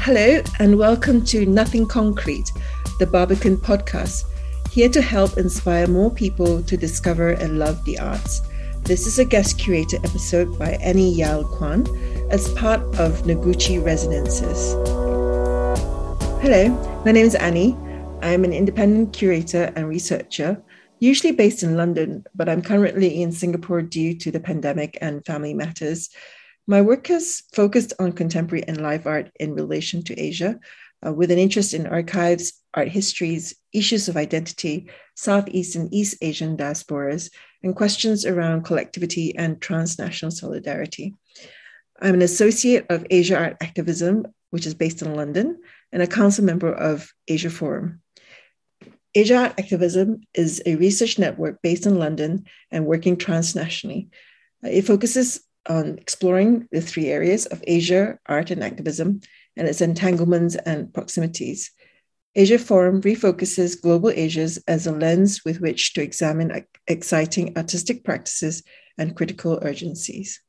Hello, and welcome to Nothing Concrete, the Barbican podcast, here to help inspire more people to discover and love the arts. This is a guest curator episode by Annie Jael Kwan as part of Noguchi Resonances. Hello, my name is Annie. I'm an independent curator and researcher, usually based in London, but I'm currently in Singapore due to the pandemic and family matters. My work has focused on contemporary and live art in relation to Asia, uh, with an interest in archives, art histories, issues of identity, Southeast and East Asian diasporas, and questions around collectivity and transnational solidarity. I'm an associate of Asia Art Activism, which is based in London, and a council member of Asia Forum. Asia Art Activism is a research network based in London and working transnationally. It focuses on exploring the three areas of Asia, art, and activism, and its entanglements and proximities. Asia Forum refocuses global Asias as a lens with which to examine exciting artistic practices and critical urgencies.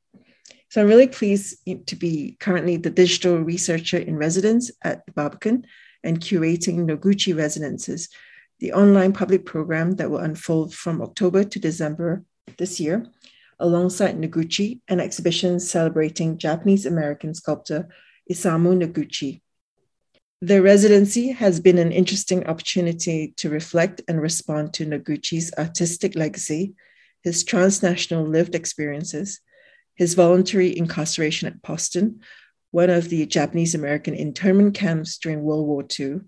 So I'm really pleased to be currently the digital researcher in residence at the Barbican and curating Noguchi Resonances, the online public program that will unfold from October to December this year alongside Noguchi, an exhibition celebrating Japanese American sculptor Isamu Noguchi. The residency has been an interesting opportunity to reflect and respond to Noguchi's artistic legacy, his transnational lived experiences, his voluntary incarceration at Poston, one of the Japanese American internment camps during World War II,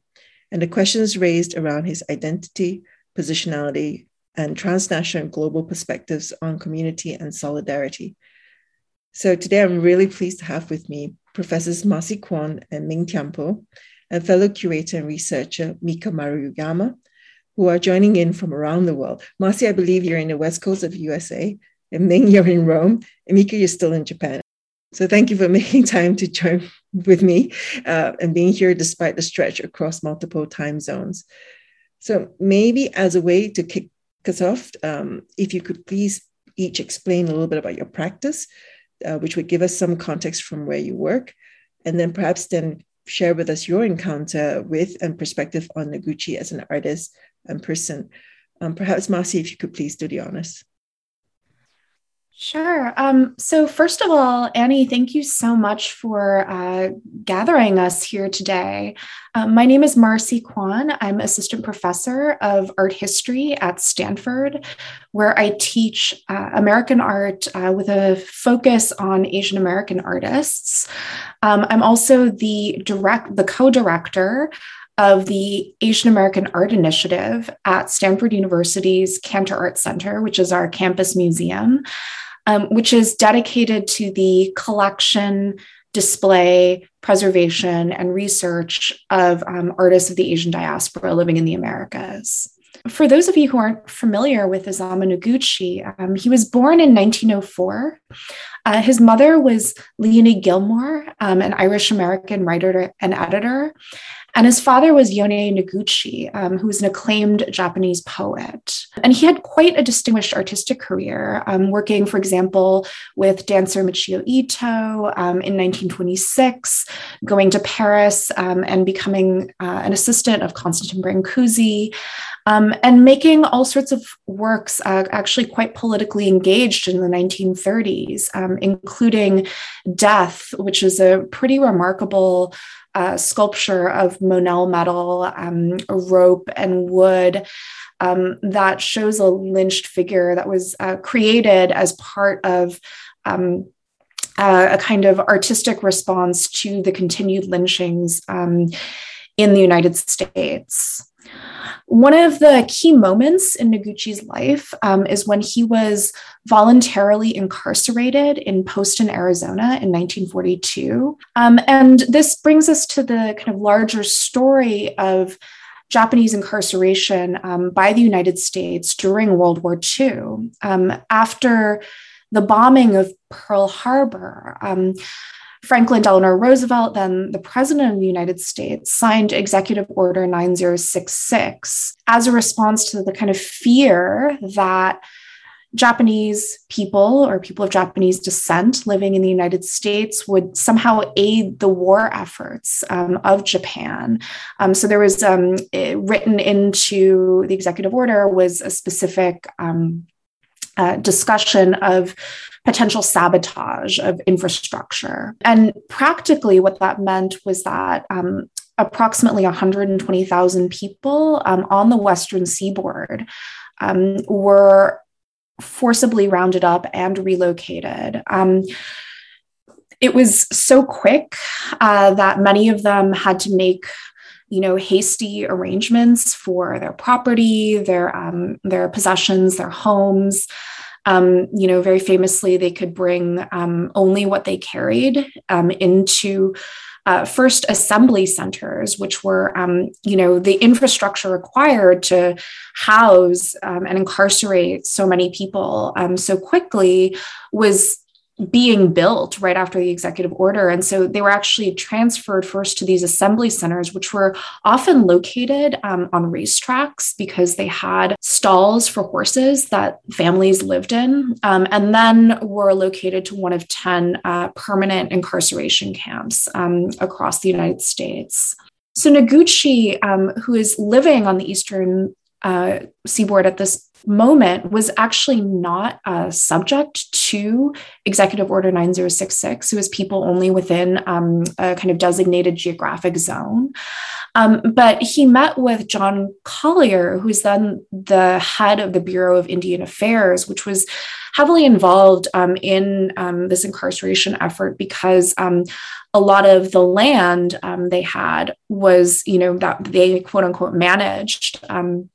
and the questions raised around his identity, positionality, and transnational and global perspectives on community and solidarity. So today I'm really pleased to have with me Professors Marcy Kwon and Ming Tiampo, and fellow curator and researcher Mika Maruyama, who are joining in from around the world. Marcy, I believe you're in the west coast of USA, and Ming, you're in Rome, and Mika, you're still in Japan. So thank you for making time to join with me uh, and being here despite the stretch across multiple time zones. So maybe as a way to kick us off, um, if you could please each explain a little bit about your practice, uh, which would give us some context from where you work, and then perhaps then share with us your encounter with and perspective on Noguchi as an artist and person. Um, perhaps Marcy, if you could please do the honors. Sure. Um, so, first of all, Annie, thank you so much for uh, gathering us here today. Um, my name is Marcy Kwon. I'm assistant professor of art history at Stanford, where I teach uh, American art uh, with a focus on Asian American artists. Um, I'm also the direct, the co-director of the Asian American Art Initiative at Stanford University's Cantor Art Center, which is our campus museum um, which is dedicated to the collection, display, preservation, and research of um, artists of the Asian diaspora living in the Americas. For those of you who aren't familiar with Isamu Noguchi, um, he was born in 1904. Uh, his mother was Leonie Gilmore, um, an Irish American writer and editor, and his father was Yone Noguchi, um, who was an acclaimed Japanese poet. And he had quite a distinguished artistic career, um, working, for example, with dancer Michio Ito um, in 1926, going to Paris um, and becoming uh, an assistant of Constantin Brancusi. Um, and making all sorts of works uh, actually quite politically engaged in the 1930s, um, including Death, which is a pretty remarkable uh, sculpture of Monel metal, um, rope, and wood. Um, that shows a lynched figure that was uh, created as part of um, uh, a kind of artistic response to the continued lynchings um, in the United States. One of the key moments in Noguchi's life um, is when he was voluntarily incarcerated in Poston, Arizona in 1942. Um, and this brings us to the kind of larger story of Japanese incarceration um, by the United States during World War II. Um, after the bombing of Pearl Harbor, um, Franklin Delano Roosevelt, then the president of the United States, signed Executive Order 9066 as a response to the kind of fear that Japanese people or people of Japanese descent living in the United States would somehow aid the war efforts um, of Japan. Um, so there was um, written into the executive order was a specific um, uh, discussion of potential sabotage of infrastructure. And practically, what that meant was that um, approximately 120,000 people um, on the Western seaboard um, were forcibly rounded up and relocated. Um, it was so quick uh, that many of them had to make you know hasty arrangements for their property their um, their possessions their homes. Um, you know very famously they could bring um, only what they carried um, into uh, first assembly centers, which were, um, you know, the infrastructure required to house um, and incarcerate so many people um, so quickly, was being built right after the executive order. And so they were actually transferred first to these assembly centers, which were often located um, on racetracks because they had stalls for horses that families lived in, um, and then were located to one of 10 uh, permanent incarceration camps um, across the United States. So Noguchi, um, who is living on the eastern uh, seaboard at this moment was actually not subject to Executive Order 9066. It was people only within um, a kind of designated geographic zone. Um, but he met with John Collier, who's then the head of the Bureau of Indian Affairs, which was heavily involved um, in um, this incarceration effort because um, a lot of the land um, they had was, you know, that they quote unquote managed um,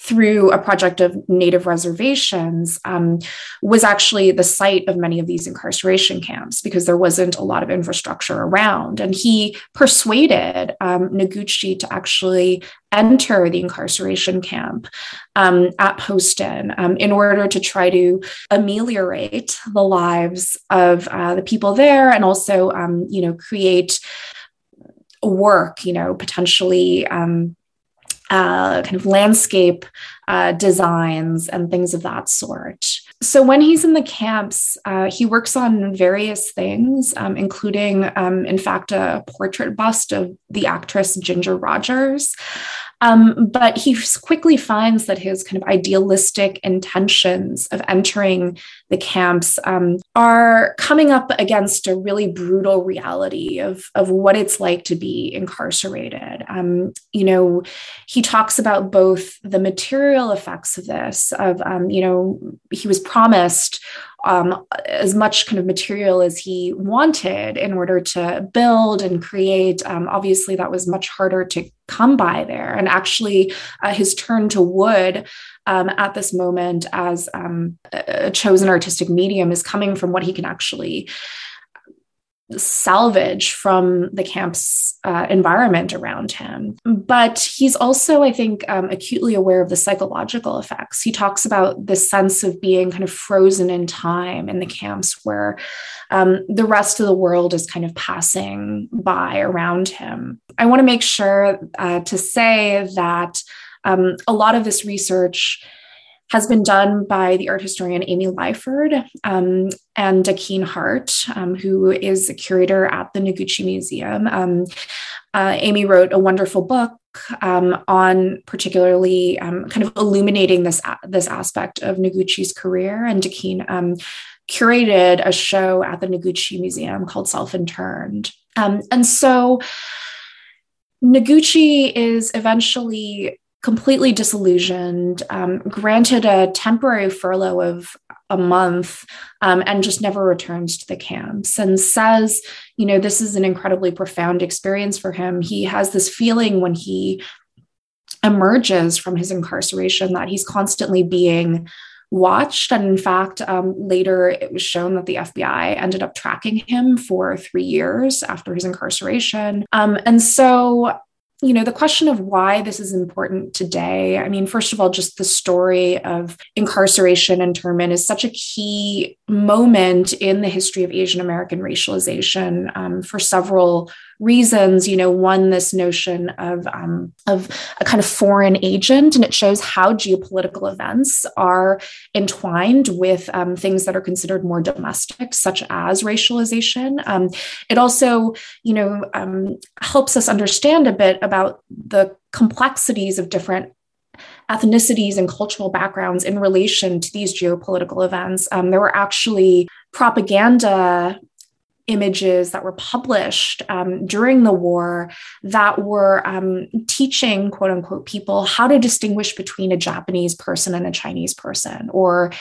through a project of native reservations um, was actually the site of many of these incarceration camps because there wasn't a lot of infrastructure around. And he persuaded um, Noguchi to actually enter the incarceration camp um, at Poston um, in order to try to ameliorate the lives of uh, the people there and also, um, you know, create work, you know, potentially um, uh, kind of landscape uh, designs and things of that sort. So when he's in the camps, uh, he works on various things, um, including, um, in fact, a portrait bust of the actress Ginger Rogers. Um, but he quickly finds that his kind of idealistic intentions of entering the camps um, are coming up against a really brutal reality of, of what it's like to be incarcerated. Um, you know, he talks about both the material effects of this, of, um, you know, he was promised um, as much kind of material as he wanted in order to build and create. Um, obviously, that was much harder to come by there. And actually, uh, his turn to wood um, at this moment as um, a chosen artistic medium is coming from what he can actually salvage from the camp's uh, environment around him. But he's also, I think, um, acutely aware of the psychological effects. He talks about this sense of being kind of frozen in time in the camps where um, the rest of the world is kind of passing by around him. I want to make sure uh, to say that um, a lot of this research has been done by the art historian Amy Lyford um, and Dakin Hart, um, who is a curator at the Noguchi Museum. Um, uh, Amy wrote a wonderful book um, on particularly um, kind of illuminating this, this aspect of Noguchi's career. And Dakin um, curated a show at the Noguchi Museum called Self Interned. and so Noguchi is eventually completely disillusioned, um, granted a temporary furlough of a month, um, and just never returns to the camps and says, you know, this is an incredibly profound experience for him. He has this feeling when he emerges from his incarceration that he's constantly being watched. And in fact, um, later it was shown that the FBI ended up tracking him for three years after his incarceration. Um, and so you know, the question of why this is important today. I mean, first of all, just the story of incarceration and internment is such a key moment in the history of Asian American racialization um, for several reasons. You know, one, this notion of, um, of a kind of foreign agent, and it shows how geopolitical events are entwined with um, things that are considered more domestic, such as racialization. Um, it also, you know, um, helps us understand a bit about the complexities of different ethnicities and cultural backgrounds in relation to these geopolitical events. Um, there were actually propaganda images that were published um, during the war that were um, teaching quote unquote people how to distinguish between a Japanese person and a Chinese person, or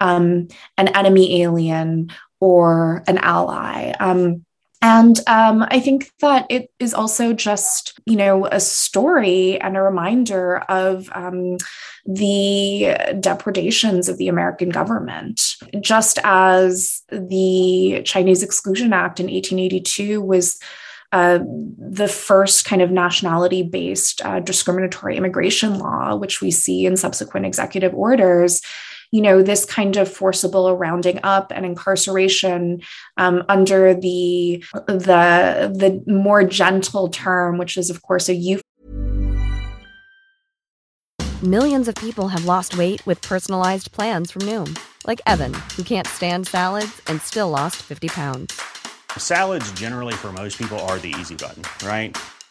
um, an enemy alien, or an ally. Um, and um, I think that it is also just, you know, a story and a reminder of um, the depredations of the American government. Just as the Chinese Exclusion Act in 1882 was uh, the first kind of nationality based uh, discriminatory immigration law, which we see in subsequent executive orders you know this kind of forcible rounding up and incarceration um, under the the the more gentle term which is of course a youth. Millions of people have lost weight with personalized plans from noom like evan who can't stand salads and still lost 50 pounds. Salads generally for most people are the easy button right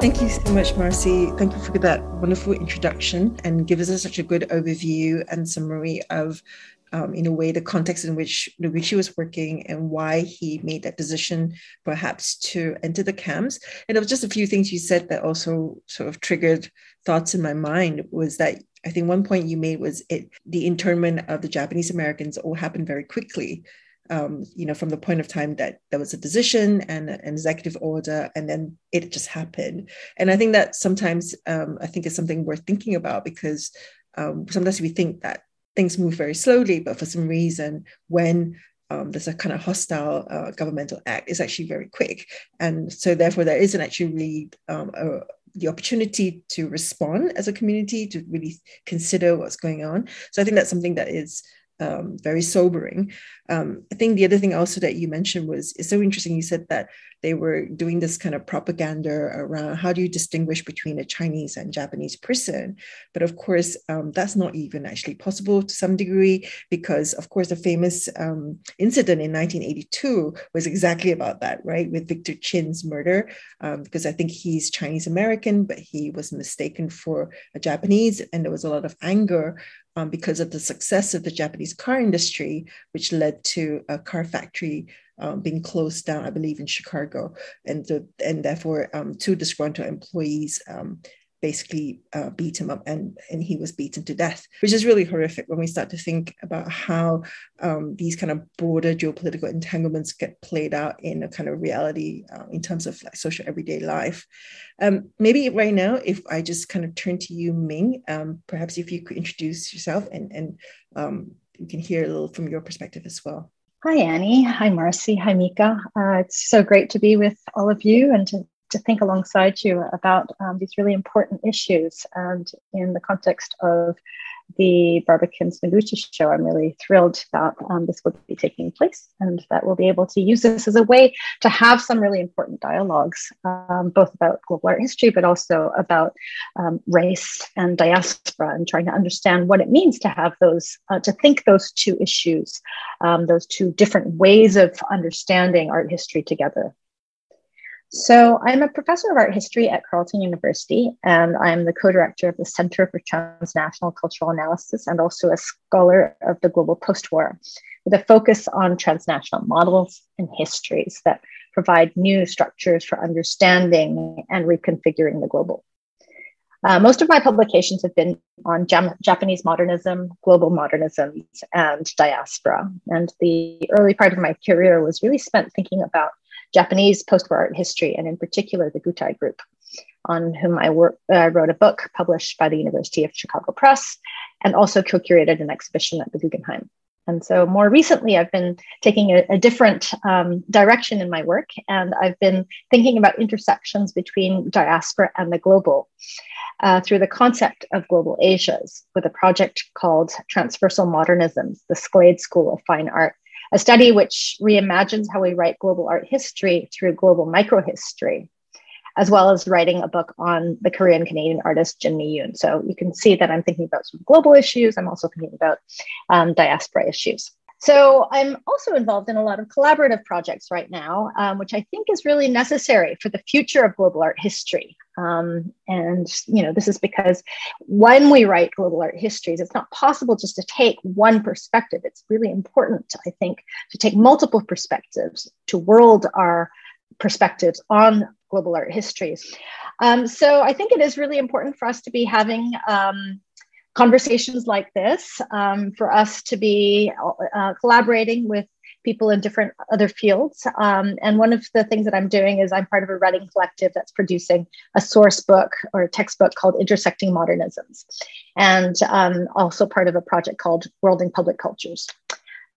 Thank you so much, Marcy. Thank you for that wonderful introduction and gives us such a good overview and summary of, um, in a way, the context in which Noguchi was working and why he made that decision, perhaps to enter the camps. And there was just a few things you said that also sort of triggered thoughts in my mind. Was that I think one point you made was it the internment of the Japanese Americans all happened very quickly um, you know, from the point of time that there was a decision and an executive order, and then it just happened. And I think that sometimes um, I think it's something worth thinking about because um, sometimes we think that things move very slowly, but for some reason, when um, there's a kind of hostile uh, governmental act, it's actually very quick, and so therefore there isn't actually really um, a, the opportunity to respond as a community to really consider what's going on. So I think that's something that is um, very sobering. Um, I think the other thing also that you mentioned was it's so interesting. You said that they were doing this kind of propaganda around how do you distinguish between a Chinese and Japanese person. But of course, um, that's not even actually possible to some degree because, of course, the famous um, incident in 1982 was exactly about that, right? With Victor Chin's murder, um, because I think he's Chinese American, but he was mistaken for a Japanese, and there was a lot of anger um, because of the success of the Japanese car industry, which led to a car factory um, being closed down, I believe, in Chicago, and the, and therefore um, two disgruntled employees um, basically uh, beat him up and, and he was beaten to death, which is really horrific when we start to think about how um, these kind of broader geopolitical entanglements get played out in a kind of reality uh, in terms of like social everyday life. Um, maybe right now, if I just kind of turn to you, Ming, um, perhaps if you could introduce yourself and, and um, we can hear a little from your perspective as well. Hi, Annie. Hi, Marcy. Hi, Mika. Uh, it's so great to be with all of you and to to think alongside you about um, these really important issues. And in the context of the Barbican's Noguchi show, I'm really thrilled that um, this will be taking place and that we'll be able to use this as a way to have some really important dialogues, um, both about global art history, but also about um, race and diaspora and trying to understand what it means to have those, uh, to think those two issues, um, those two different ways of understanding art history together. So, I'm a professor of art history at Carleton University, and I'm the co director of the Center for Transnational Cultural Analysis and also a scholar of the global post war, with a focus on transnational models and histories that provide new structures for understanding and reconfiguring the global. Uh, most of my publications have been on Jam- Japanese modernism, global modernisms, and diaspora. And the early part of my career was really spent thinking about Japanese post-war art history, and in particular the Gutai Group, on whom I uh, wrote a book published by the University of Chicago Press, and also co-curated an exhibition at the Guggenheim. And so more recently, I've been taking a, a different um, direction in my work, and I've been thinking about intersections between diaspora and the global. Uh, through the concept of global Asias with a project called Transversal Modernisms, the Slade School of Fine Art, a study which reimagines how we write global art history through global microhistory, as well as writing a book on the Korean Canadian artist Jin-me Yoon. So you can see that I'm thinking about some global issues. I'm also thinking about um, diaspora issues. So I'm also involved in a lot of collaborative projects right now, um, which I think is really necessary for the future of global art history. Um, and you know, this is because when we write global art histories, it's not possible just to take one perspective. It's really important, I think, to take multiple perspectives to world our perspectives on global art histories. Um, so I think it is really important for us to be having um, conversations like this um, for us to be uh, collaborating with people in different other fields. Um, and one of the things that I'm doing is I'm part of a writing collective that's producing a source book or a textbook called Intersecting Modernisms, and um, also part of a project called Worlding Public Cultures.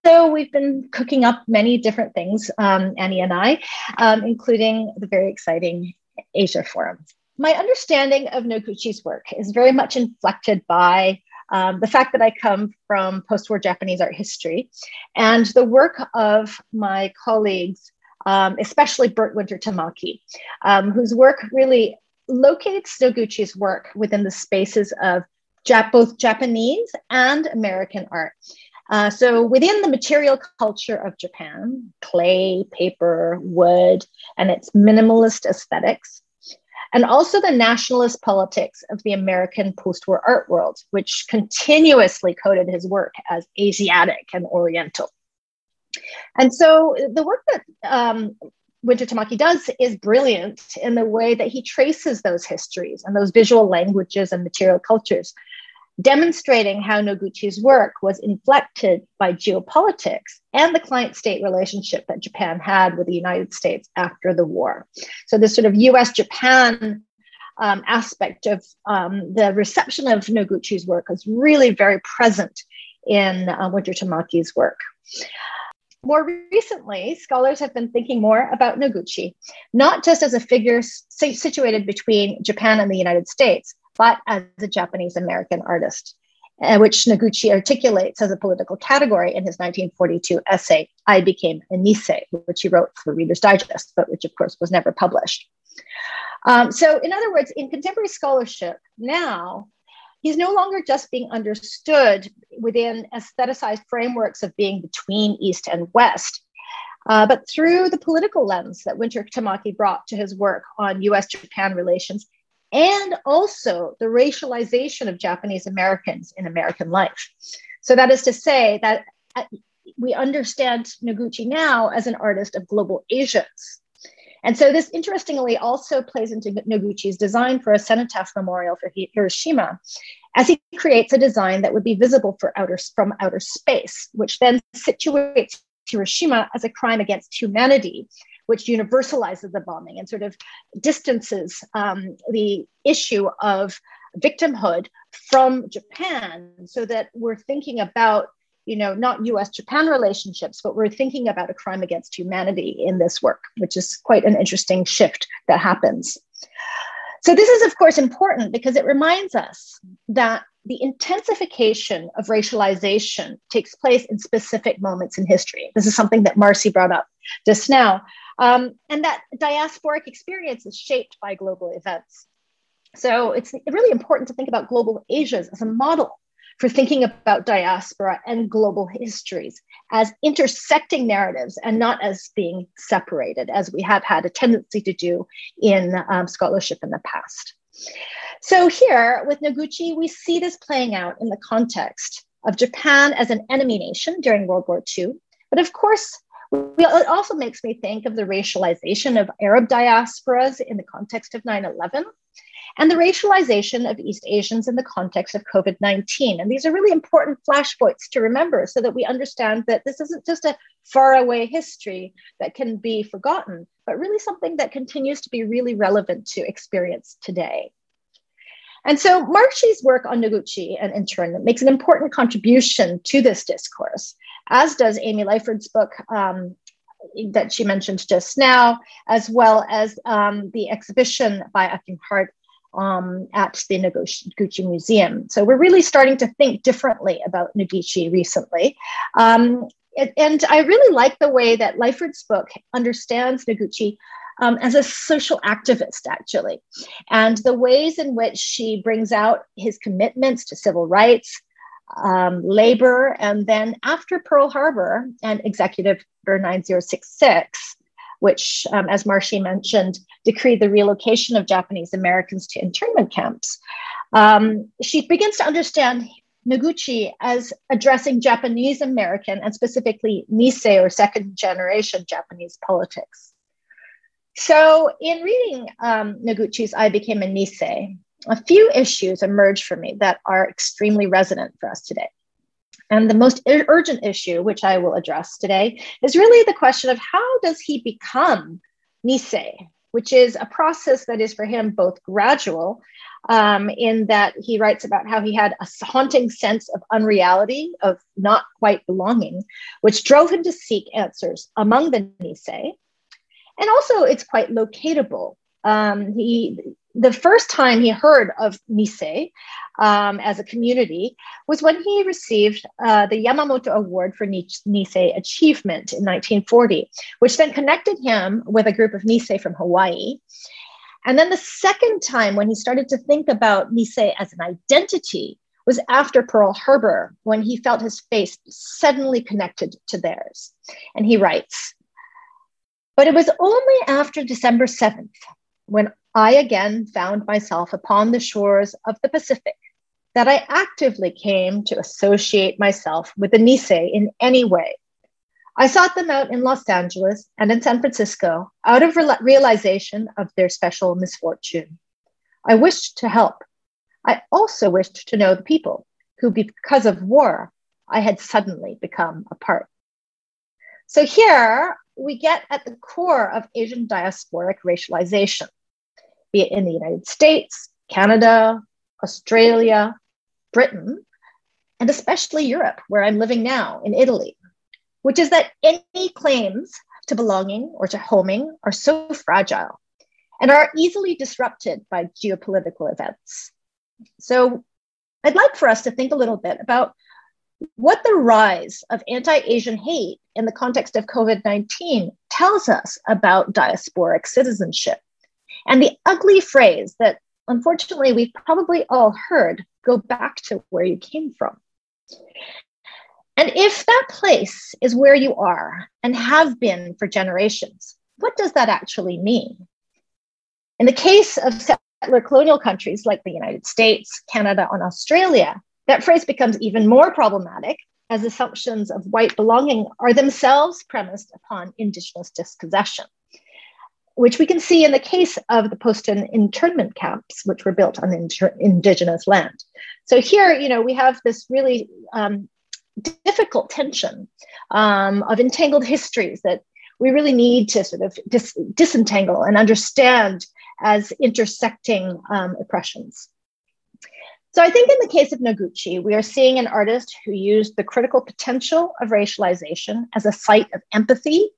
So we've been cooking up many different things, um, Annie and I, um, including the very exciting Asia Forum my understanding of Noguchi's work is very much inflected by um, the fact that I come from post war Japanese art history and the work of my colleagues, um, especially Bert Winther-Tamaki, um, whose work really locates Noguchi's work within the spaces of Jap- both Japanese and American art. Uh, so, within the material culture of Japan, clay, paper, wood, and its minimalist aesthetics, and also the nationalist politics of the American post war art world, which continuously coded his work as Asiatic and Oriental. And so the work that um, Winther-Tamaki does is brilliant in the way that he traces those histories and those visual languages and material cultures demonstrating how Noguchi's work was inflected by geopolitics and the client state relationship that Japan had with the United States after the war. So, this sort of US Japan um, aspect of um, the reception of Noguchi's work is really very present in uh, Winther-Tamaki's work. More recently, scholars have been thinking more about Noguchi, not just as a figure situated between Japan and the United States, but as a Japanese American artist, uh, which Noguchi articulates as a political category in his 1942 essay, I Became a Nisei, which he wrote for Reader's Digest, but which, of course, was never published. Um, so, in other words, in contemporary scholarship now, he's no longer just being understood within aestheticized frameworks of being between East and West, uh, but through the political lens that Winther-Tamaki brought to his work on US Japan relations and also the racialization of Japanese Americans in American life. So, that is to say, that uh, we understand Noguchi now as an artist of global Asians. And so, this interestingly also plays into Noguchi's design for a cenotaph memorial for Hiroshima, as he creates a design that would be visible outer, from outer space, which then situates Hiroshima as a crime against humanity which universalizes the bombing and sort of distances um, the issue of victimhood from Japan. So that we're thinking about you know not US Japan relationships but we're thinking about a crime against humanity in this work which is quite an interesting shift that happens. So this is of course important because it reminds us that the intensification of racialization takes place in specific moments in history. This is something that Marcy brought up just now um, and that diasporic experience is shaped by global events. So it's really important to think about global Asias as a model for thinking about diaspora and global histories as intersecting narratives and not as being separated, as we have had a tendency to do in um, scholarship in the past. So, here with Noguchi, we see this playing out in the context of Japan as an enemy nation during World War II. But of course, it also makes me think of the racialization of Arab diasporas in the context of 9 11 and the racialization of East Asians in the context of COVID 19. And these are really important flashpoints to remember so that we understand that this isn't just a faraway history that can be forgotten, but really something that continues to be really relevant to experience today. And so Marcy's work on Noguchi and internment makes an important contribution to this discourse, as does Amy Lyford's book um, that she mentioned just now, as well as um, the exhibition by Akim Hart um, at the Noguchi Museum. So we're really starting to think differently about Noguchi recently. Um, and I really like the way that Lyford's book understands Noguchi um, as a social activist, actually, and the ways in which she brings out his commitments to civil rights, um, labor, and then after Pearl Harbor and Executive Order 9066, which, um, as Marcy mentioned, decreed the relocation of Japanese Americans to internment camps. Um, she begins to understand Noguchi as addressing Japanese American and specifically Nisei or second generation Japanese politics. So, in reading um, Noguchi's I Became a Nisei, a few issues emerge for me that are extremely resonant for us today. And the most urgent issue, which I will address today, is really the question of how does he become Nisei, which is a process that is for him both gradual, um, in that he writes about how he had a haunting sense of unreality, of not quite belonging, which drove him to seek answers among the Nisei, and also, it's quite locatable. Um, he, the first time he heard of Nisei um, as a community was when he received uh, the Yamamoto Award for Nisei Achievement in 1940, which then connected him with a group of Nisei from Hawaii. And then the second time when he started to think about Nisei as an identity was after Pearl Harbor, when he felt his face suddenly connected to theirs. And he writes, but it was only after December 7th when I again found myself upon the shores of the Pacific that I actively came to associate myself with the Nisei in any way. I sought them out in Los Angeles and in San Francisco out of re- realization of their special misfortune. I wished to help. I also wished to know the people who, because of war, I had suddenly become a part. So here we get at the core of Asian diasporic racialization, be it in the United States, Canada, Australia, Britain, and especially Europe, where I'm living now in Italy, which is that any claims to belonging or to homing are so fragile and are easily disrupted by geopolitical events. So I'd like for us to think a little bit about what the rise of anti Asian hate in the context of COVID 19 tells us about diasporic citizenship. And the ugly phrase that unfortunately we've probably all heard go back to where you came from. And if that place is where you are and have been for generations, what does that actually mean? In the case of settler colonial countries like the United States, Canada, and Australia, that phrase becomes even more problematic as assumptions of white belonging are themselves premised upon indigenous dispossession, which we can see in the case of the Poston internment camps, which were built on inter- indigenous land. So here, you know, we have this really um, difficult tension um, of entangled histories that we really need to sort of dis- disentangle and understand as intersecting um, oppressions. So I think in the case of Noguchi, we are seeing an artist who used the critical potential of racialization as a site of empathy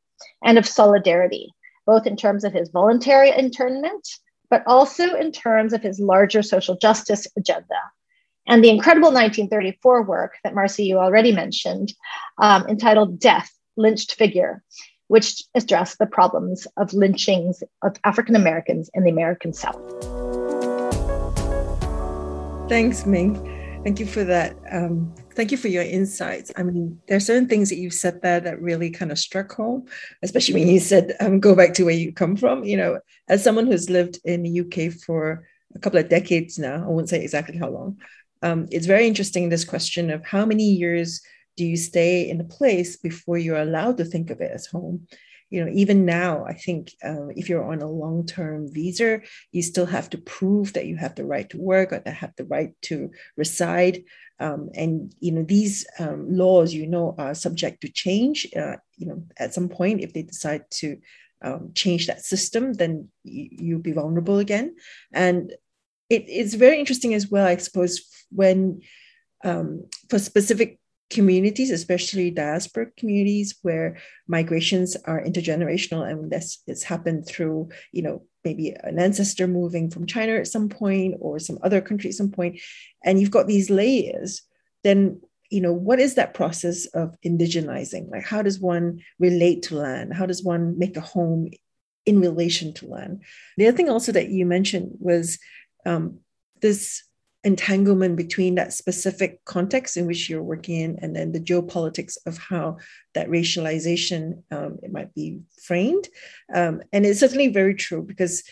and of solidarity, both in terms of his voluntary internment, but also in terms of his larger social justice agenda. And the incredible 1934 work that Marcy, you already mentioned, um, entitled Death, Lynched Figure, which addressed the problems of lynchings of African Americans in the American South. Thanks, Ming. Thank you for that. Um, thank you for your insights. I mean, there are certain things that you've said there that really kind of struck home, especially when you said, um, go back to where you come from. You know, as someone who's lived in the UK for a couple of decades now, I won't say exactly how long, um, it's very interesting this question of how many years do you stay in a place before you're allowed to think of it as home? You know, even now, I think um, if you're on a long term visa, you still have to prove that you have the right to work or that have the right to reside. Um, and you know these um, laws, you know, are subject to change. Uh, you know, at some point, if they decide to um, change that system, then you, you'll be vulnerable again. And it, it's very interesting as well, I suppose, when um, for specific communities, especially diaspora communities, where migrations are intergenerational and this it's happened through, you know, maybe an ancestor moving from China at some point or some other country at some point, and you've got these layers, then you know what is that process of indigenizing? Like how does one relate to land? How does one make a home in relation to land? The other thing also that you mentioned was um, this entanglement between that specific context in which you're working in and then the geopolitics of how that racialization um, it might be framed. Um, and it's certainly very true because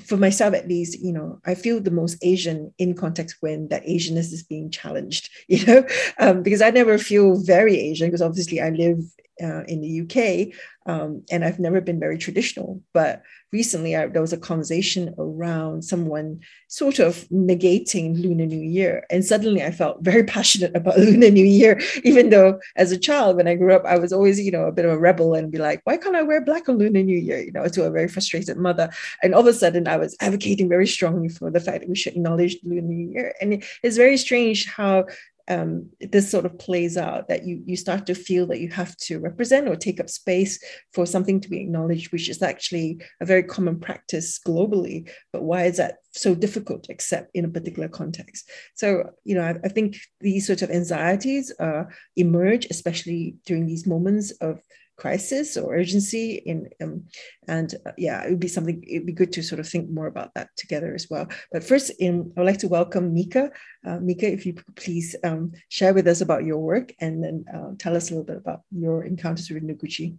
for myself at least you know i feel the most asian in context when that asianness is being challenged you know? Um, because i never feel very asian because obviously i live uh, in the uk um, and I've never been very traditional. But recently, I, there was a conversation around someone sort of negating Lunar New Year, and suddenly I felt very passionate about Lunar New Year. Even though, as a child, when I grew up, I was always, you know, a bit of a rebel and be like, "Why can't I wear black on Lunar New Year?" You know, to a very frustrated mother. And all of a sudden, I was advocating very strongly for the fact that we should acknowledge Lunar New Year. And it's very strange how um, this sort of plays out that you you start to feel that you have to represent or take up space for something to be acknowledged, which is actually a very common practice globally. But why is that so difficult to accept in a particular context? So you know, I, I think these sort of anxieties uh, emerge, especially during these moments of crisis or urgency in um, and uh, yeah it would be something it'd be good to sort of think more about that together as well. But first in i'd like to welcome mika. Uh, mika if you please um, share with us about your work and then uh, tell us a little bit about your encounters with noguchi.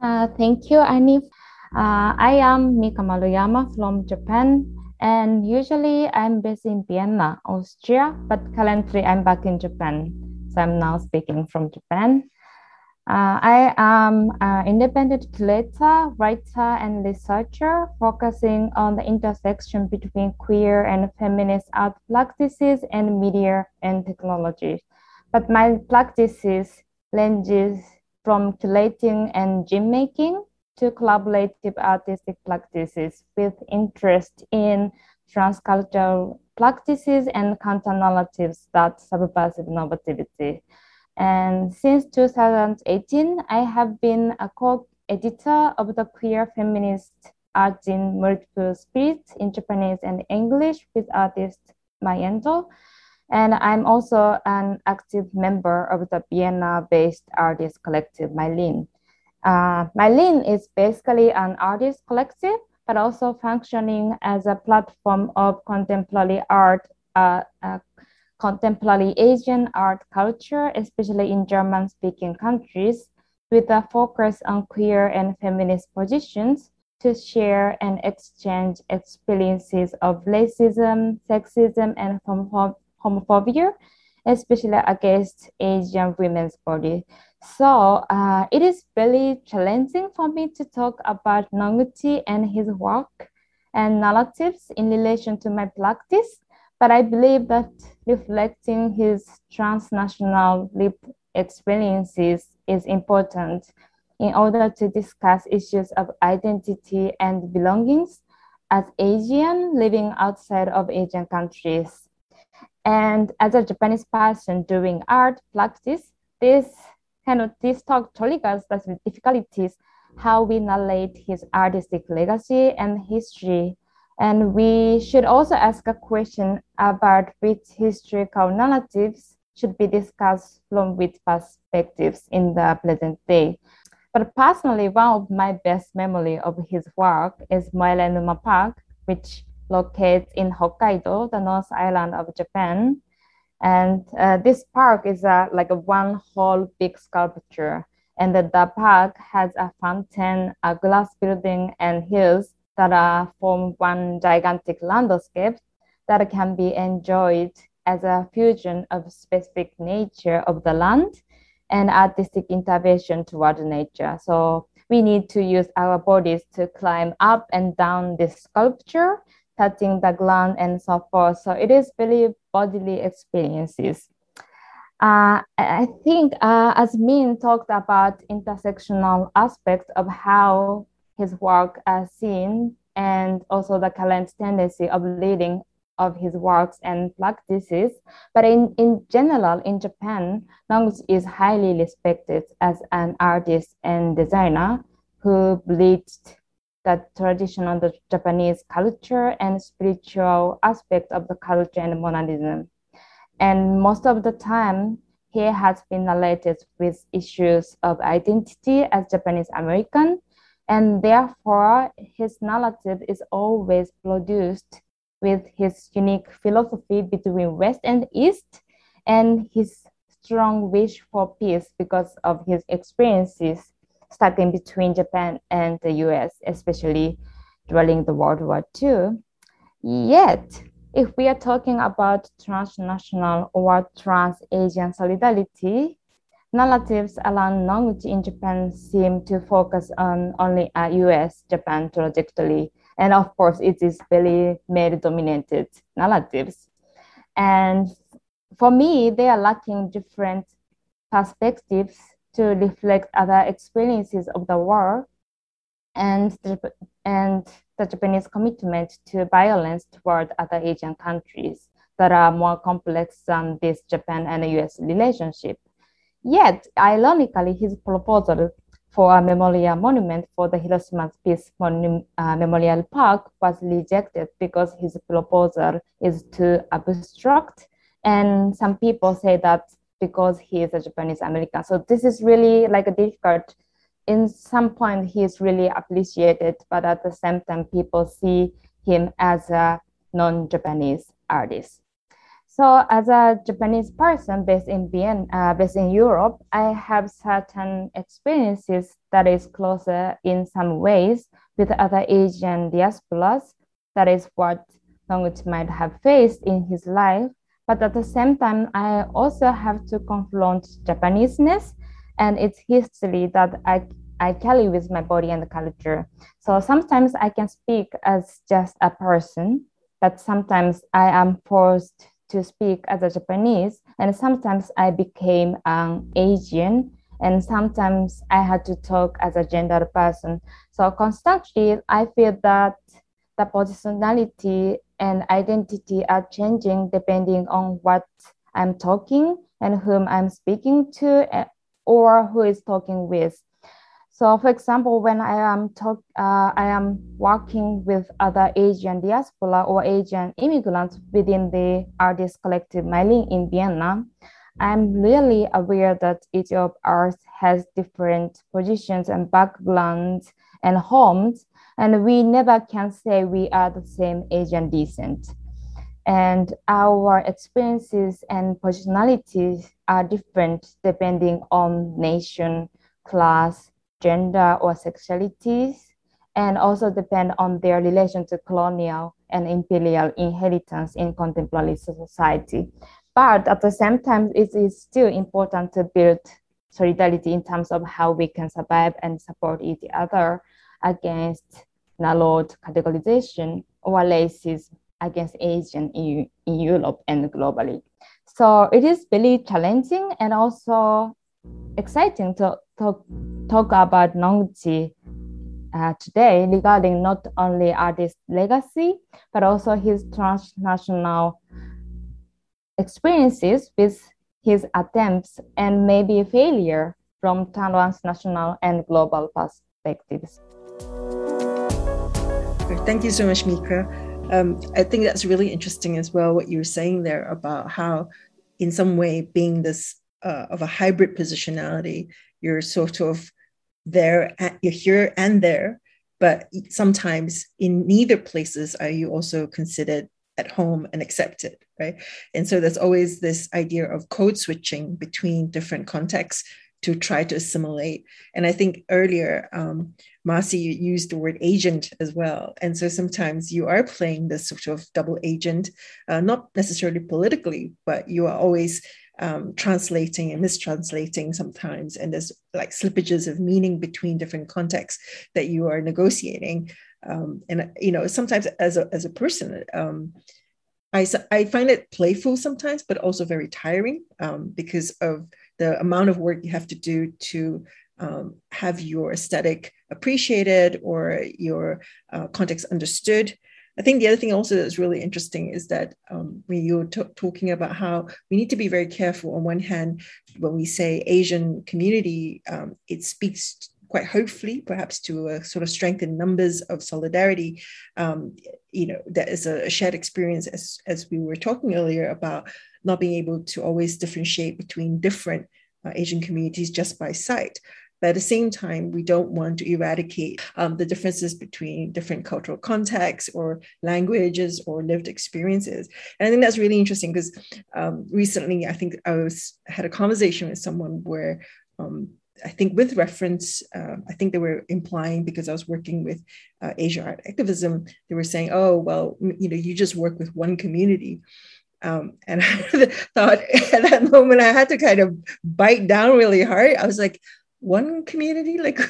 Uh, thank you anif uh, i am mika maruyama from japan and usually i'm based in vienna austria but currently i'm back in japan. So i'm now speaking from japan uh, I am an independent curator, writer, and researcher focusing on the intersection between queer and feminist art practices and media and technology. But my practices ranges from curating and gym making to collaborative artistic practices with interest in transcultural practices and counter narratives that subversive normativity. And since 2018, I have been a co-editor of the Queer Feminist Art in Multiple Spirits in Japanese and English with artist Mayendo. And I'm also an active member of the Vienna-based artist collective Mai Ling. Uh, Mai Ling is basically an artist collective, but also functioning as a platform of contemporary art uh, uh, contemporary Asian art culture, especially in German speaking countries, with a focus on queer and feminist positions to share and exchange experiences of racism, sexism, and homophobia, especially against Asian women's body. So uh, it is very challenging for me to talk about Noguchi and his work and narratives in relation to my practice but I believe that reflecting his transnational lived experiences is important in order to discuss issues of identity and belongings as Asian living outside of Asian countries. And as a Japanese person doing art practice, this kind of this talk triggers the difficulties how we narrate his artistic legacy and history and we should also ask a question about which historical narratives should be discussed from which perspectives in the present day. But personally, one of my best memory of his work is Moerenuma Park, which located in Hokkaido, the North Island of Japan. And uh, this park is a, like a one whole big sculpture. And the park has a fountain, a glass building, and hills that are form one gigantic landscape that can be enjoyed as a fusion of specific nature of the land and artistic intervention toward nature. So we need to use our bodies to climb up and down this sculpture, touching the ground and so forth. So it is very bodily experiences. Uh, I think uh, as Min talked about intersectional aspects of how his work as seen and also the current tendency of leading of his works and practices. But in, in general, in Japan, Noguchi is highly respected as an artist and designer who bridged the traditional the Japanese culture and spiritual aspect of the culture and modernism. And most of the time, he has been related with issues of identity as Japanese American, and therefore his narrative is always produced with his unique philosophy between West and East and his strong wish for peace because of his experiences studying between Japan and the US, especially during the World War II. Yet, if we are talking about transnational or trans-Asian solidarity, narratives around Noguchi in Japan seem to focus on only a US-Japan trajectory and of course, it is very male dominated narratives. And for me, they are lacking different perspectives to reflect other experiences of the world and the, and the Japanese commitment to violence toward other Asian countries that are more complex than this Japan and US relationship. Yet, ironically, his proposal for a memorial monument for the Hiroshima Peace Mon- uh, Memorial Park was rejected because his proposal is too abstract. And some people say that because he is a Japanese American. So this is really like a difficult. In some point, he is really appreciated, but at the same time, people see him as a non-Japanese artist. So as a Japanese person based in Vienna, uh, based in Europe, I have certain experiences that is closer in some ways with other Asian diasporas. That is what Noguchi might have faced in his life. But at the same time, I also have to confront Japaneseness and its history that I, I carry with my body and culture. So sometimes I can speak as just a person, but sometimes I am forced to speak as a Japanese, and sometimes I became an Asian, and sometimes I had to talk as a gender person. So constantly, I feel that the positionality and identity are changing depending on what I'm talking and whom I'm speaking to, eh, or who is talking with. So, for example, when I am talk, uh, I am working with other Asian diaspora or Asian immigrants within the artist collective Mai Ling in Vienna, I'm really aware that each of us has different positions and backgrounds and homes, and we never can say we are the same Asian descent. And our experiences and personalities are different depending on nation, class, gender or sexualities, and also depend on their relation to colonial and imperial inheritance in contemporary society. But at the same time, it is still important to build solidarity in terms of how we can survive and support each other against narrowed categorization or racism against Asian in, in Europe and globally. So it is really challenging and also exciting to talk, talk about Noguchi uh, today regarding not only artist legacy, but also his transnational experiences with his attempts and maybe failure from transnational and global perspectives. Thank you so much, Mika. Um, I think that's really interesting as well, what you were saying there about how, in some way, being this uh, of a hybrid positionality. You're sort of there, you're here and there, but sometimes in neither places are you also considered at home and accepted, right? And so there's always this idea of code switching between different contexts to try to assimilate. And I think earlier, um, used the word agent as well. And so sometimes you are playing this sort of double agent, uh, not necessarily politically, but you are always um, translating and mistranslating sometimes. And there's like slippages of meaning between different contexts that you are negotiating. Um, and, you know, sometimes as a, as a person, um, I, I find it playful sometimes, but also very tiring um, because of the amount of work you have to do to um, have your aesthetic appreciated or your uh, context understood. I think the other thing also that's really interesting is that um, when you're t- talking about how we need to be very careful. On one hand, when we say Asian community, um, it speaks quite hopefully, perhaps to a sort of strength in numbers of solidarity. Um, you know, that is a, shared experience, as as we were talking earlier about not being able to always differentiate between different uh, Asian communities just by sight. But at the same time, we don't want to eradicate um, the differences between different cultural contexts or languages or lived experiences. And I think that's really interesting because um, recently, I think I was had a conversation with someone where um, I think with reference, uh, I think they were implying because I was working with uh, Asia art activism, they were saying, "Oh, well, you know, you just work with one community." Um, and I thought at that moment I had to kind of bite down really hard. I was like, one community? Like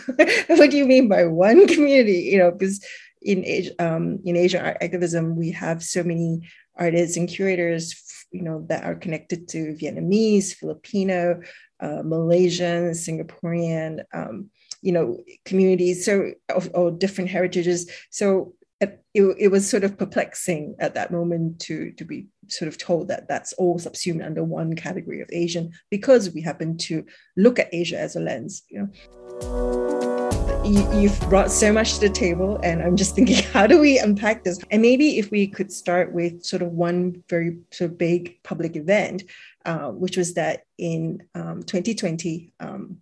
what do you mean by one community? You know because in Asia, um, in Asian art activism, we have so many artists and curators, you know, that are connected to Vietnamese, Filipino, uh, Malaysian, Singaporean, um, you know, communities, so of, of different heritages. So it, it, was sort of perplexing at that moment to, to be sort of told that that's all subsumed under one category of Asian because we happen to look at Asia as a lens. You know, you, have brought so much to the table, and I'm just thinking, how do we unpack this? And maybe if we could start with sort of one very sort of big public event, uh, which was that in um, 2020. Um,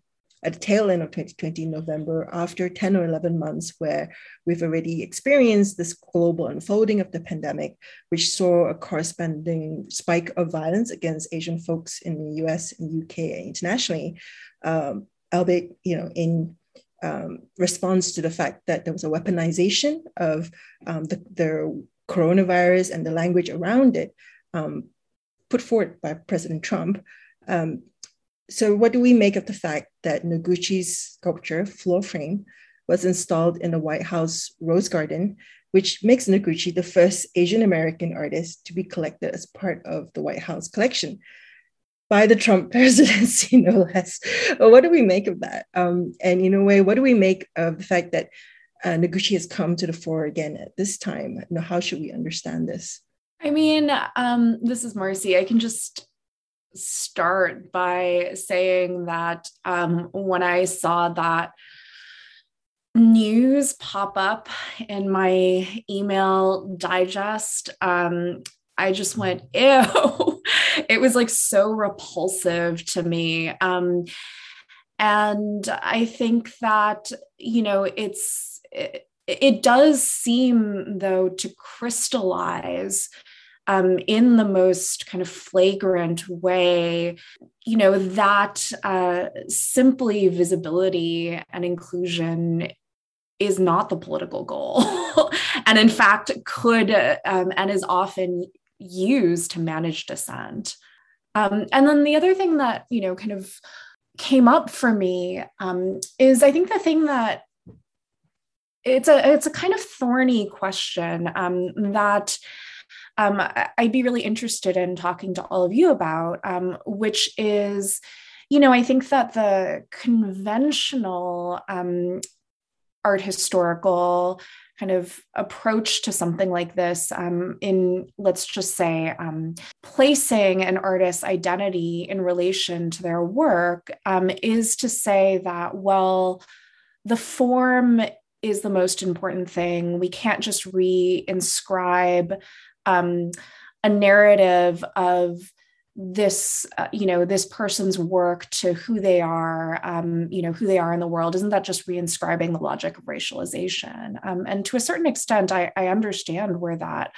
at the tail end of 2020 November, after 10 or 11 months, where we've already experienced this global unfolding of the pandemic, which saw a corresponding spike of violence against Asian folks in the US and UK and internationally, um, albeit, you know, in um, response to the fact that there was a weaponization of um, the, the, coronavirus and the language around it um, put forward by President Trump. Um, so, what do we make of the fact that Noguchi's sculpture, Floor Frame, was installed in the White House Rose Garden, which makes Noguchi the first Asian American artist to be collected as part of the White House collection by the Trump presidency, no less. Well, what do we make of that? Um, and in a way, what do we make of the fact that uh, Noguchi has come to the fore again at this time? You know, how should we understand this? I mean, um, this is Marcy. I can just start by saying that um, when I saw that news pop up in my email digest, um, I just went, ew. it was like so repulsive to me. Um, and I think that, you know, it's, it, it does seem, though, to crystallize um, in the most kind of flagrant way, you know, that uh, simply visibility and inclusion is not the political goal. and in fact, could um, and is often used to manage dissent. Um, and then the other thing that, you know, kind of came up for me um, is I think the thing that it's a it's a kind of thorny question um, that um, I'd be really interested in talking to all of you about, um, which is, you know, I think that the conventional um, art historical kind of approach to something like this um, in let's just say um, placing an artist's identity in relation to their work um, is to say that well the form is the most important thing. We can't just re-inscribe um, a narrative of this uh, you know this person's work to who they are um, you know who they are in the world. Isn't that just reinscribing the logic of racialization? Um, and to a certain extent I, I, understand where that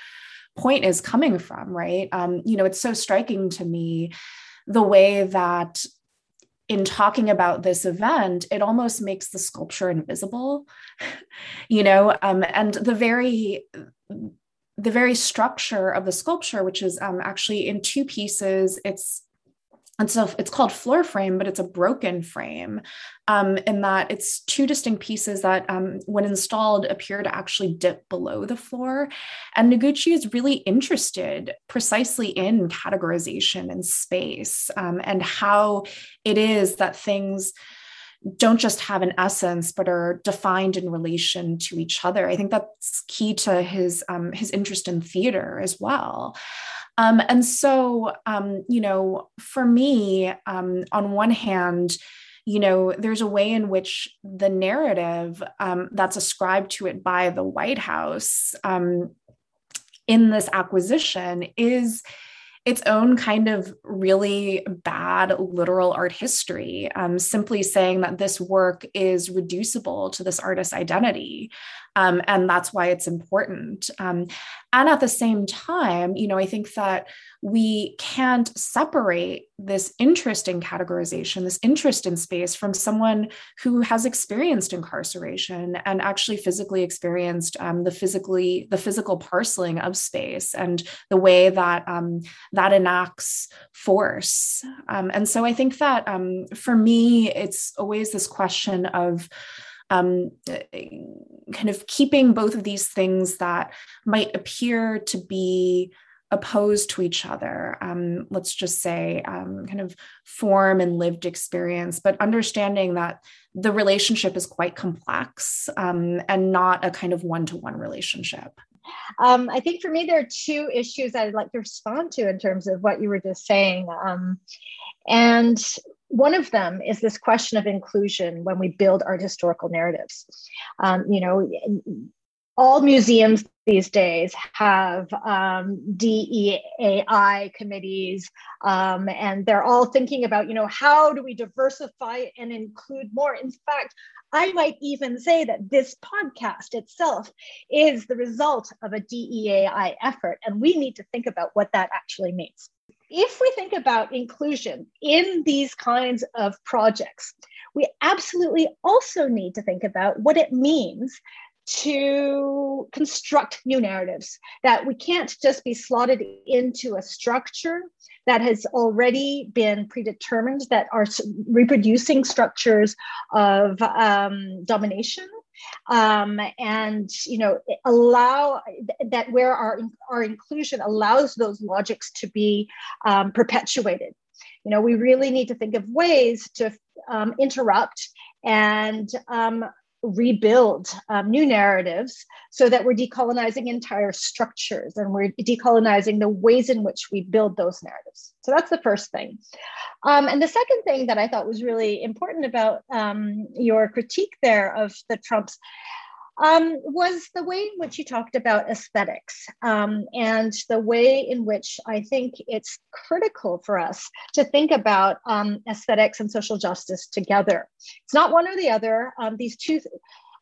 point is coming from right? Um, you know it's so striking to me the way that in talking about this event it almost makes the sculpture invisible you know? Um, and the very the very structure of the sculpture, which is um, actually in two pieces, it's and so it's called floor frame, but it's a broken frame um, in that it's two distinct pieces that, um, when installed, appear to actually dip below the floor. And Noguchi is really interested precisely in categorization and space um, and how it is that things don't just have an essence but are defined in relation to each other. I think that's key to his um, his interest in theater as well. Um, and so um, you know for me um, on one hand you know there's a way in which the narrative um, that's ascribed to it by the white house um, in this acquisition is its own kind of really bad literal art history, um, simply saying that this work is reducible to this artist's identity. Um, and that's why it's important. Um, and at the same time, you know, I think that we can't separate this interest in categorization, this interest in space from someone who has experienced incarceration and actually physically experienced um, the physically the physical parceling of space and the way that um, that enacts force. Um, and so I think that um, for me, it's always this question of um, kind of keeping both of these things that might appear to be opposed to each other. Um, let's just say um, kind of form and lived experience, but understanding that the relationship is quite complex um, and not a kind of one to one relationship. Um, I think for me, there are two issues I'd like to respond to in terms of what you were just saying. Um, and one of them is this question of inclusion when we build art historical narratives. Um, you know, all museums these days have um, DEAI committees, um, and they're all thinking about, you know, how do we diversify and include more? In fact, I might even say that this podcast itself is the result of a DEAI effort, and we need to think about what that actually means. If we think about inclusion in these kinds of projects, we absolutely also need to think about what it means to construct new narratives, that we can't just be slotted into a structure that has already been predetermined, that are reproducing structures of um, domination. Um, and you know allow that where our our inclusion allows those logics to be um, perpetuated. You know we really need to think of ways to um, interrupt and um, rebuild um, new narratives so that we're decolonizing entire structures and we're decolonizing the ways in which we build those narratives. So that's the first thing. Um, and the second thing that I thought was really important about um, your critique there of the Trumps um, was the way in which you talked about aesthetics um, and the way in which I think it's critical for us to think about um, aesthetics and social justice together. It's not one or the other. Um, these two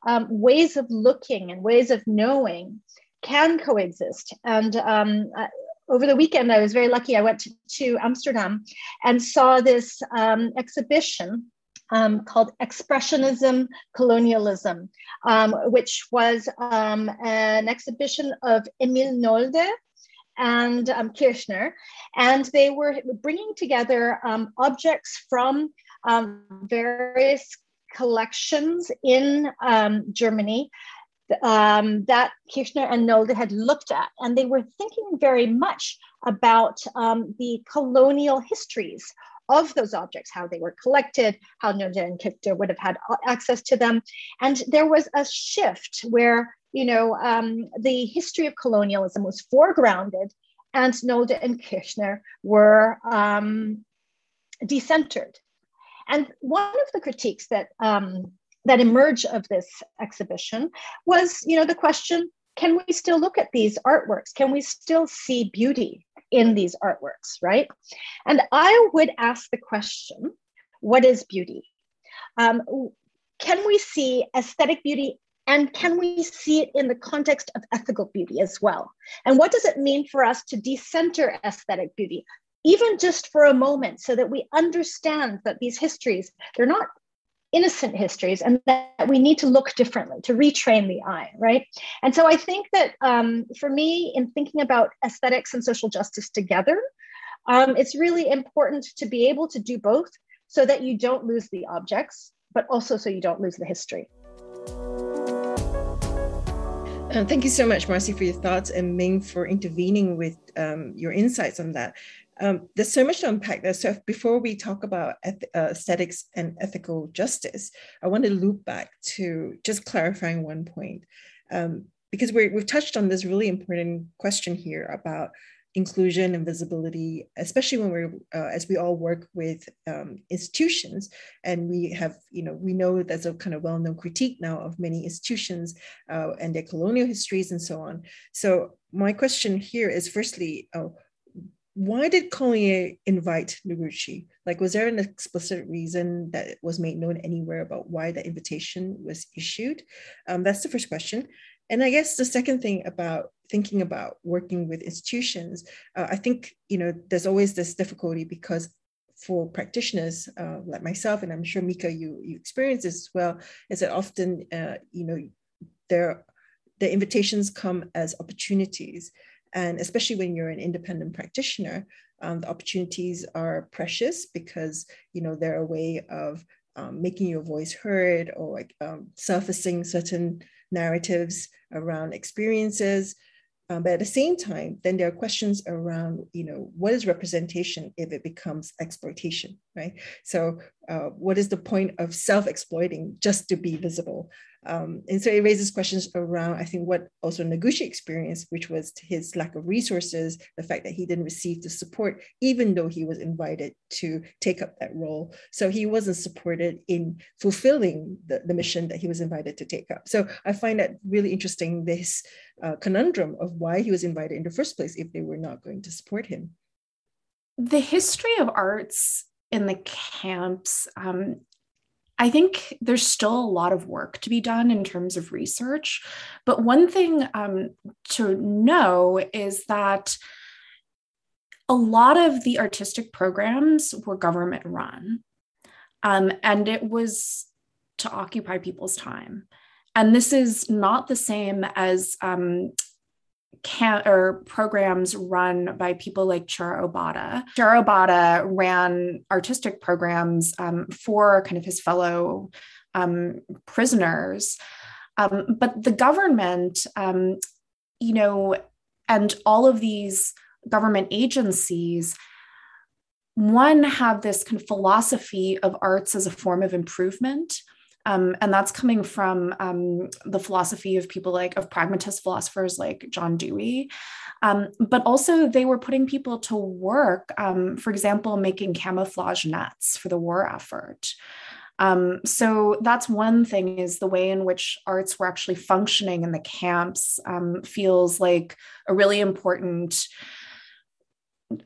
um, ways of looking and ways of knowing can coexist. And um, uh, over the weekend, I was very lucky. I went to, to Amsterdam and saw this exhibition um, called Expressionism Colonialism, um, which was um, an exhibition of Emil Nolde and um, Kirchner. And they were bringing together um, objects from um, various collections in Germany um, that Kirchner and Nolde had looked at, and they were thinking very much about um, the colonial histories of those objects, how they were collected, how Nolde and Kirchner would have had access to them. And there was a shift where, you know, um, the history of colonialism was foregrounded and Nolde and Kirchner were um, decentered. And one of the critiques that um, that emerged of this exhibition was, you know, the question: Can we still look at these artworks? Can we still see beauty? In these artworks, right? And I would ask the question what is beauty? Um, can we see aesthetic beauty and can we see it in the context of ethical beauty as well? And what does it mean for us to decenter aesthetic beauty, even just for a moment, so that we understand that these histories, they're not innocent histories and that we need to look differently to retrain the eye right and so i think that um, for me in thinking about aesthetics and social justice together um, it's really important to be able to do both so that you don't lose the objects but also so you don't lose the history uh, thank you so much, Marcy, for your thoughts and Ming for intervening with um, your insights on that. Um, there's so much to unpack there. So before we talk about eth- uh, aesthetics and ethical justice, I want to loop back to just clarifying one point. Um, because we have touched on this really important question here about inclusion and visibility, especially when we're, uh, as we all work with um, institutions, and we have, you know, we know there's a kind of well-known critique now of many institutions uh, and their colonial histories and so on. So my question here is, firstly, uh, why did Collier invite Noguchi? Like, was there an explicit reason that was made known anywhere about why the invitation was issued? Um, that's the first question. And I guess the second thing about thinking about working with institutions, uh, I think, you know, there's always this difficulty because for practitioners uh, like myself, and I'm sure Mika, you, you experience this as well, is that often, uh, you know, there, the invitations come as opportunities. And especially when you're an independent practitioner, um, the opportunities are precious because you know they're a way of um, making your voice heard or like um, surfacing certain narratives around experiences. Um, but at the same time, then there are questions around, you know, what is representation if it becomes exploitation, right? So, uh, what is the point of self-exploiting just to be visible? Um, and so it raises questions around, I think, what also Noguchi experienced, which was his lack of resources, the fact that he didn't receive the support, even though he was invited to take up that role. So he wasn't supported in fulfilling the, the mission that he was invited to take up. So I find that really interesting, this uh, conundrum of why he was invited in the first place if they were not going to support him. The history of arts in the camps um, I think there's still a lot of work to be done in terms of research. But one thing um, to know is that a lot of the artistic programs were government run. Um, and it was to occupy people's time. And this is not the same as um, can or programs run by people like Chiura Obata. Chiura Obata ran artistic programs um, for kind of his fellow um, prisoners. Um, but the government, um, you know, and all of these government agencies, one have this kind of philosophy of arts as a form of improvement um, and that's coming from um, the philosophy of people like of pragmatist philosophers like John Dewey. Um, but also, they were putting people to work, um, for example, making camouflage nets for the war effort. Um, so that's one thing is the way in which arts were actually functioning in the camps um, feels like a really important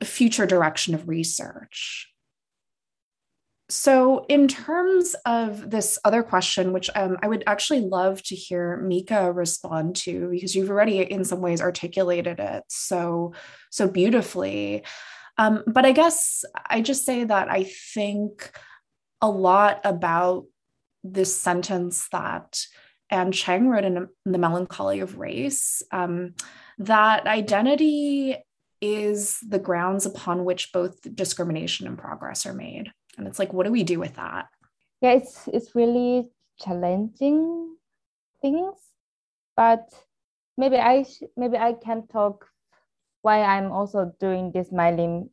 future direction of research. So, in terms of this other question, which um, I would actually love to hear Mika respond to, because you've already, in some ways, articulated it so so beautifully. Um, but I guess I just say that I think a lot about this sentence that Anne Cheng wrote in, in The Melancholy of Race um, that identity is the grounds upon which both discrimination and progress are made and it's like what do we do with that? Yeah it's it's really challenging things but maybe i maybe i can talk why i'm also doing this Mai Ling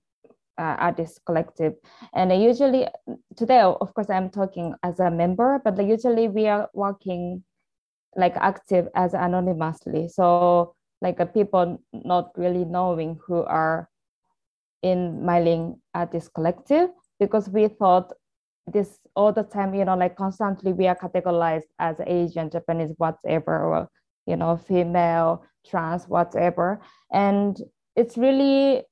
uh, artist collective. And usually today of course i'm talking as a member but usually we are working like active as anonymously. So like uh, people not really knowing who are in Mai Ling artist collective because we thought this all the time, you know, like constantly we are categorized as Asian, Japanese, whatever, or, you know, female, trans, whatever. And it's really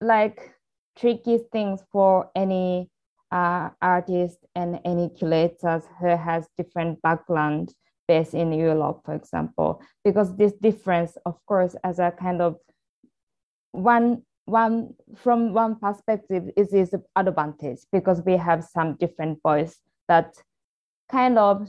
like tricky things for any uh, artist and any curators who has different background based in Europe, for example, because this difference, of course, as a kind of one one from one perspective it is advantage because we have some different voice that kind of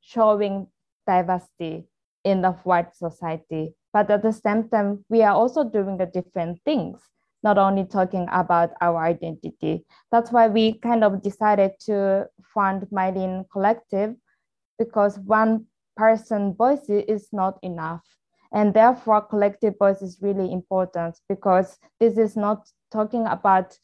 showing diversity in the white society. But at the same time we are also doing the different things not only talking about our identity. That's why we kind of decided to fund Mai Ling Collective because one person voice is not enough and therefore, collective voice is really important because this is not talking about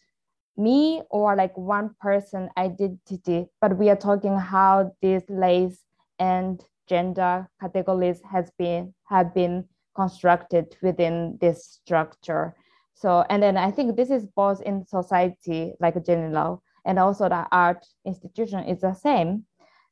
me or like one person identity, but we are talking how these race and gender categories has been have been constructed within this structure. So, and then I think this is both in society, like general, and also the art institution is the same.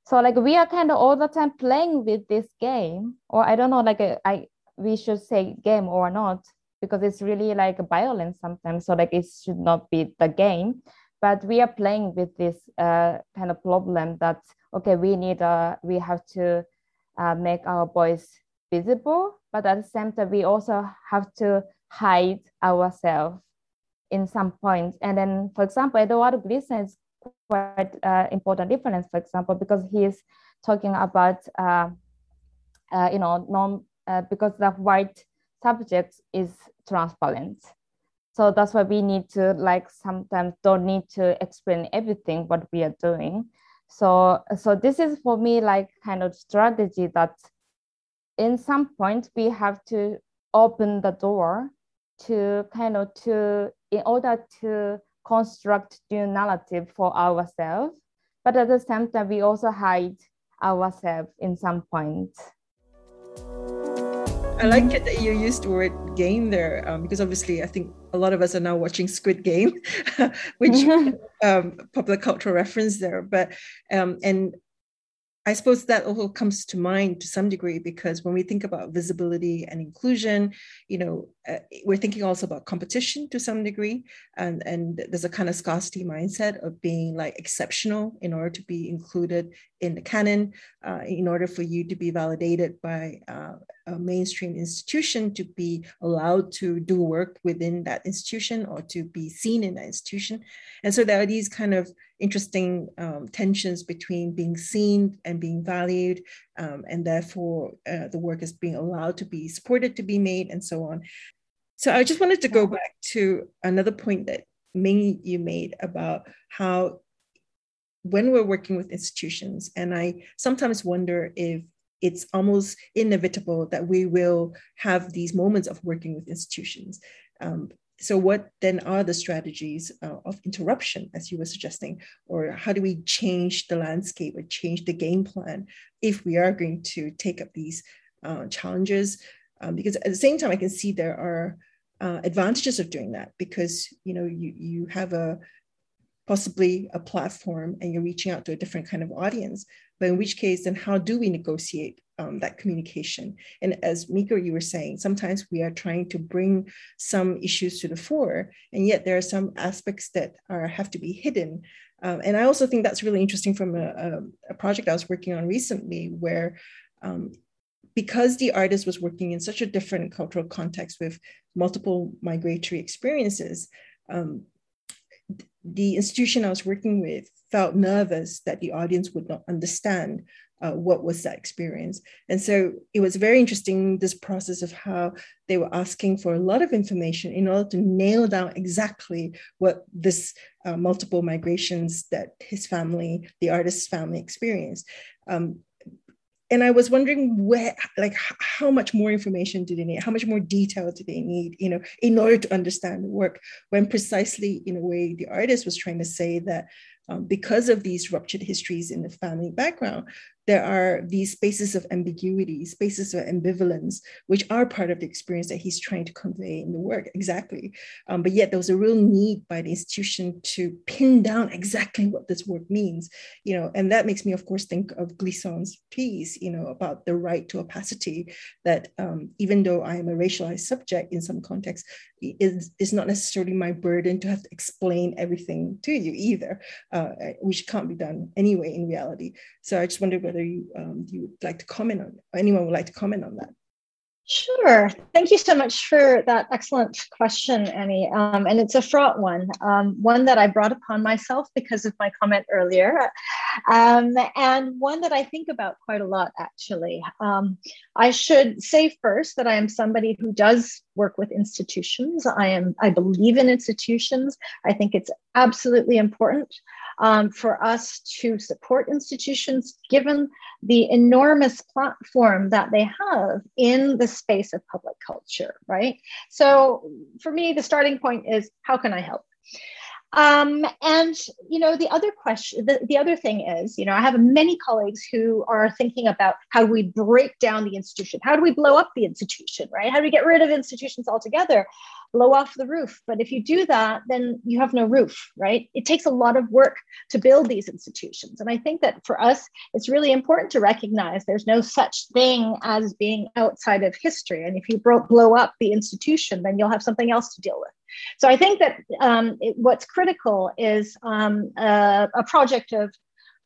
So like we are kind of all the time playing with this game, or I don't know, like uh, I we should say game or not because it's really like violence sometimes so like it should not be the game. But we are playing with this uh, kind of problem that okay we need uh, we have to uh, make our voice visible but at the same time we also have to hide ourselves in some points and then for example Édouard Glissant is quite uh, important difference for example because he is talking about uh, uh, you know non uh, because the white subject is transparent. So that's why we need to like sometimes don't need to explain everything what we are doing. So so this is for me like kind of strategy that in some point we have to open the door to kind of to in order to construct new narrative for ourselves but at the same time we also hide ourselves in some point I like it that you used the word game there um, because obviously I think a lot of us are now watching Squid Game, which um, popular cultural reference there. But um, and I suppose that also comes to mind to some degree because when we think about visibility and inclusion, you know, uh, we're thinking also about competition to some degree, and and there's a kind of scarcity mindset of being like exceptional in order to be included in the canon, uh, in order for you to be validated by uh, a mainstream institution to be allowed to do work within that institution or to be seen in that institution, and so there are these kind of interesting um, tensions between being seen and being valued, um, and therefore uh, the work is being allowed to be supported to be made, and so on. So I just wanted to go back to another point that Ming you made about how when we're working with institutions, and I sometimes wonder if it's almost inevitable that we will have these moments of working with institutions. Um, so what then are the strategies uh, of interruption as you were suggesting? Or how do we change the landscape or change the game plan if we are going to take up these uh, challenges? Um, because at the same time i can see there are uh, advantages of doing that because you know you, you have a possibly a platform and you're reaching out to a different kind of audience but in which case then how do we negotiate um, that communication. And as Miko, you were saying, sometimes we are trying to bring some issues to the fore, and yet there are some aspects that are have to be hidden. Um, and I also think that's really interesting from a, a, a project I was working on recently, where um, because the artist was working in such a different cultural context with multiple migratory experiences, um, the institution I was working with felt nervous that the audience would not understand uh, what was that experience. And so it was very interesting, this process of how they were asking for a lot of information in order to nail down exactly what this uh, multiple migrations that his family, the artist's family experienced. Um, and I was wondering where, like, how much more information do they need? How much more detail do they need, you know, in order to understand the work? When precisely, in a way, the artist was trying to say that um, because of these ruptured histories in the family background, there are these spaces of ambiguity, spaces of ambivalence, which are part of the experience that he's trying to convey in the work, exactly. Um, but yet there was a real need by the institution to pin down exactly what this work means, you know, and that makes me, of course, think of Glissant's piece, you know, about the right to opacity, that um, even though I am a racialized subject in some contexts, is, is not necessarily my burden to have to explain everything to you either, uh, which can't be done anyway in reality. So I just wonder whether you um, you would like to comment on, anyone would like to comment on that. Sure. Thank you so much for that excellent question, Annie. Um, and it's a fraught one, um, one that I brought upon myself because of my comment earlier, um, and one that I think about quite a lot, actually. Um, I should say first that I am somebody who does work with institutions. I am. I believe in institutions. I think it's absolutely important um, for us to support institutions given the enormous platform that they have in the space of public culture, right? So for me, the starting point is how can I help? Um, and you know, the other question, the, the other thing is, you know, I have many colleagues who are thinking about how do we break down the institution? How do we blow up the institution, right? How do we get rid of institutions altogether? Blow off the roof. But if you do that, then you have no roof, right? It takes a lot of work to build these institutions. And I think that for us, it's really important to recognize there's no such thing as being outside of history. And if you blow up the institution, then you'll have something else to deal with. So I think that um, it, what's critical is um, a, a project of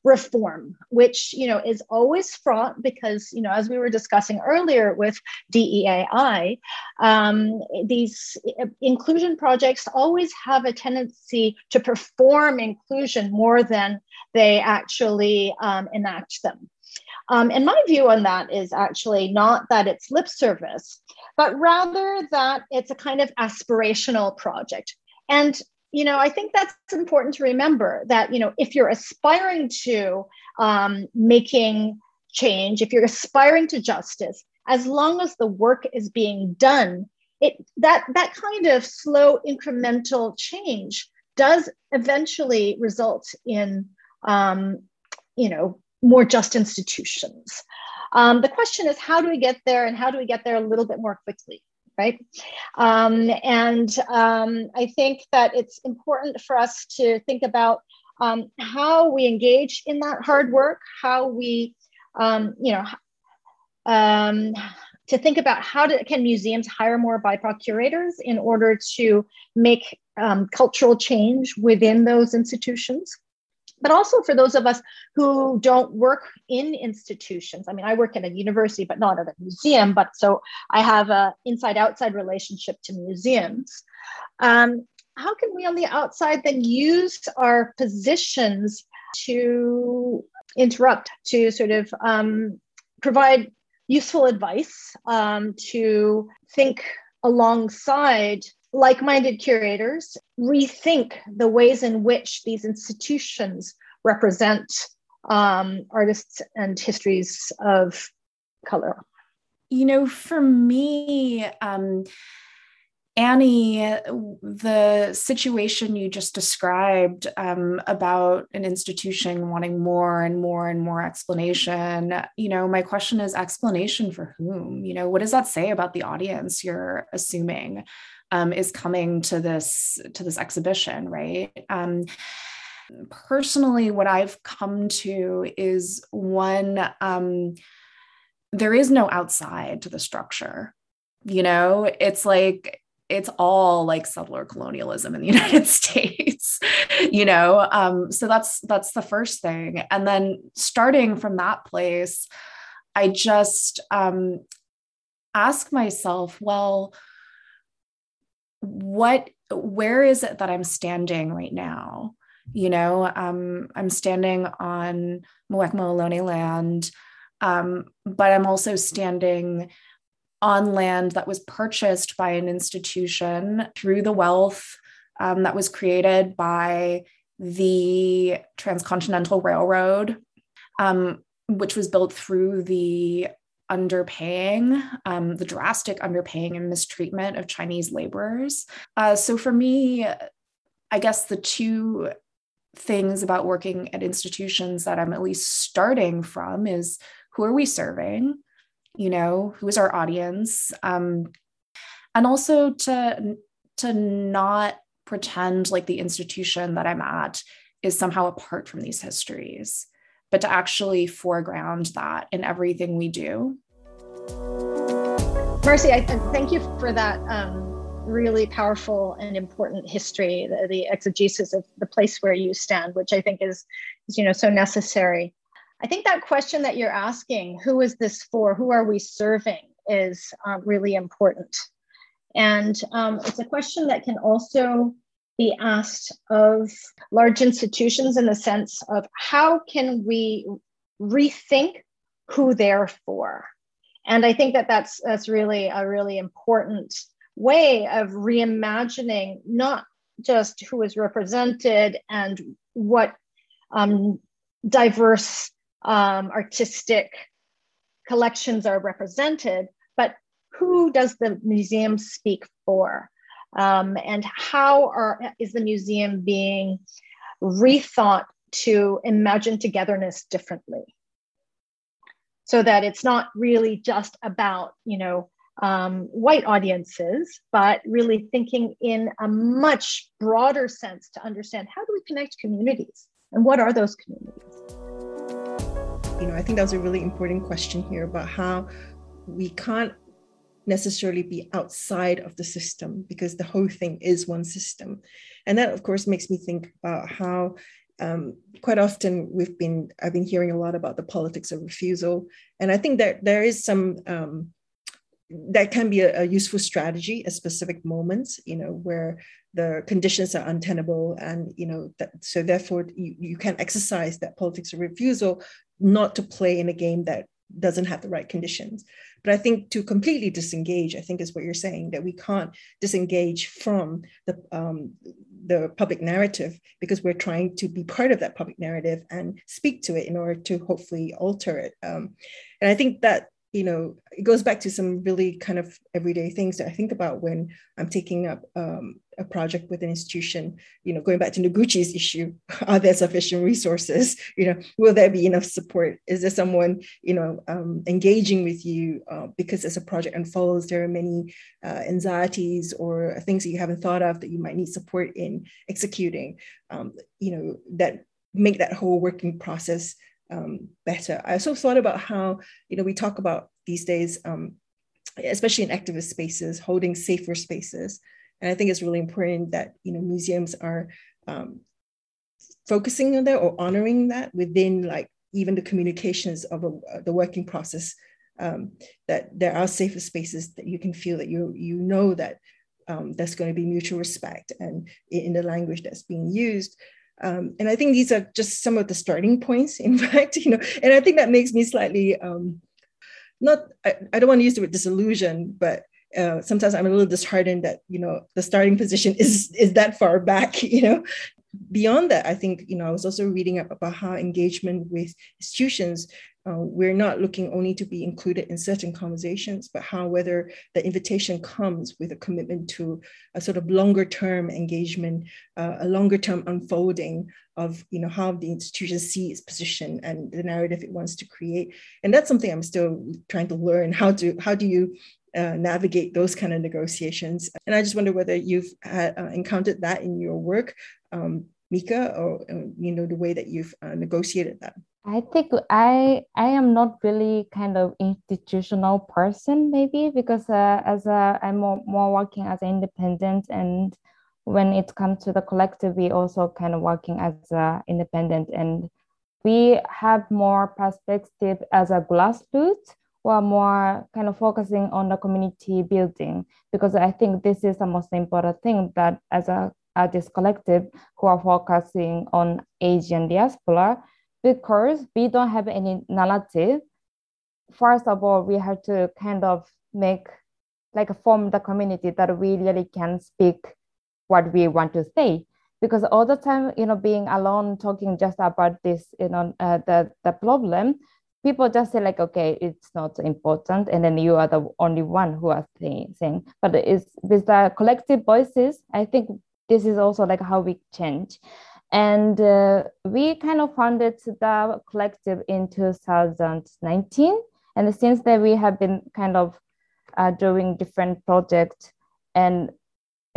reform, which you know is always fraught because you know as we were discussing earlier with DEAI, um, these inclusion projects always have a tendency to perform inclusion more than they actually um, enact them. Um, and my view on that is actually not that it's lip service, but rather that it's a kind of aspirational project. And you know, I think that's important to remember that you know if you're aspiring to um, making change, if you're aspiring to justice, as long as the work is being done, it that that kind of slow incremental change does eventually result in um, you know more just institutions. Um, the question is, how do we get there and how do we get there a little bit more quickly? Right. Um, and um, I think that it's important for us to think about um, how we engage in that hard work, how we, um, you know, um, to think about how do, can museums hire more BIPOC curators in order to make cultural change within those institutions but also for those of us who don't work in institutions. I mean, I work in a university, but not at a museum, but so I have a inside outside relationship to museums. Um, how can we on the outside then use our positions to interrupt, to sort of um, provide useful advice, um, to think alongside like minded curators rethink the ways in which these institutions represent um, artists and histories of color. You know, for me, um, Annie, the situation you just described um, about an institution wanting more and more and more explanation, you know, my question is explanation for whom? You know, what does that say about the audience you're assuming? Um, is coming to this to this exhibition, right? Um, personally, what I've come to is one. Um, there is no outside to the structure. You know, it's like it's all like settler colonialism in the United States, you know. Um, so that's that's the first thing, and then starting from that place, I just um, ask myself, well, what where is it that i'm standing right now? You know um, i'm standing on Muwekma land um, but i'm also standing on land that was purchased by an institution through the wealth um, that was created by the transcontinental railroad um, which was built through the underpaying, um, the drastic underpaying and mistreatment of Chinese laborers. Uh, so for me, I guess the two things about working at institutions that I'm at least starting from is who are we serving? You know, who is our audience? Um, and also to to not pretend like the institution that I'm at is somehow apart from these histories but to actually foreground that in everything we do. Marcy, I, thank you for that um, really powerful and important history, the, the, exegesis of the place where you stand, which I think is, is, you know, so necessary. I think that question that you're asking, who is this for? Who are we serving? is uh, really important. And um, it's a question that can also be asked of large institutions in the sense of how can we rethink who they're for? And I think that that's, that's really a really important way of reimagining not just who is represented and what um, diverse um, artistic collections are represented, but who does the museum speak for? Um, and how are, is the museum being rethought to imagine togetherness differently? So that it's not really just about, you know, um, white audiences, but really thinking in a much broader sense to understand how do we connect communities and what are those communities? You know, I think that was a really important question here about how we can't necessarily be outside of the system because the whole thing is one system. And that, of course, makes me think about how um, quite often we've been, I've been hearing a lot about the politics of refusal. And I think that there is some um, that can be a, a, useful strategy at specific moments you know where the conditions are untenable and you know that so therefore you, you can exercise that politics of refusal not to play in a game that doesn't have the right conditions. But i think to completely disengage i think is what you're saying that we can't disengage from the um, the public narrative because we're trying to be part of that public narrative and speak to it in order to hopefully alter it. Um, and i think that you know, it goes back to some really kind of everyday things that I think about when I'm taking up um, a project with an institution. You know, going back to Noguchi's issue, are there sufficient resources? You know, will there be enough support? Is there someone you know um, engaging with you? Uh, because as a project unfolds, there are many uh, anxieties or things that you haven't thought of that you might need support in executing. Um, you know, that make that whole working process um, better. I also thought about how, you know, we talk about these days, um, especially in activist spaces, holding safer spaces. And I think it's really important that, you know, museums are um, focusing on that or honoring that within like even the communications of a, the working process, um, that there are safer spaces that you can feel that you, you know that um, there's going to be mutual respect and in the language that's being used um, and I think these are just some of the starting points, in fact, you know, and I think that makes me slightly um, not, I, I, don't want to use the word disillusion, but uh, sometimes I'm a little disheartened that, you know, the starting position is, is that far back, you know. Beyond that, I think, you know, I was also reading up about how engagement with institutions uh, we're not looking only to be included in certain conversations, but how whether the invitation comes with a commitment to a sort of longer term engagement, uh, a longer term unfolding of you know how the institution sees its position and the narrative it wants to create. And that's something I'm still trying to learn how to how do you uh, navigate those kind of negotiations. And I just wonder whether you've had, uh, encountered that in your work, um, Mika, or uh, you know the way that you've negotiated that. I think I I am not really kind of institutional person maybe because uh, as a I'm more, more working as independent and when it comes to the collective we also kind of working as a independent. And we have more perspective as a grassroots. Or more kind of focusing on the community building because I think this is the most important thing that as a artist collective who are focusing on Asian diaspora because we don't have any narrative first of all we have to kind of make like form the community that we really can speak what we want to say because all the time you know being alone talking just about this you know uh, the the problem people just say like okay it's not important and then you are the only one who are saying, saying. but it's with the collective voices i think this is also like how we change and uh, we kind of founded the collective in 2019. And since then, we have been kind of uh, doing different projects. And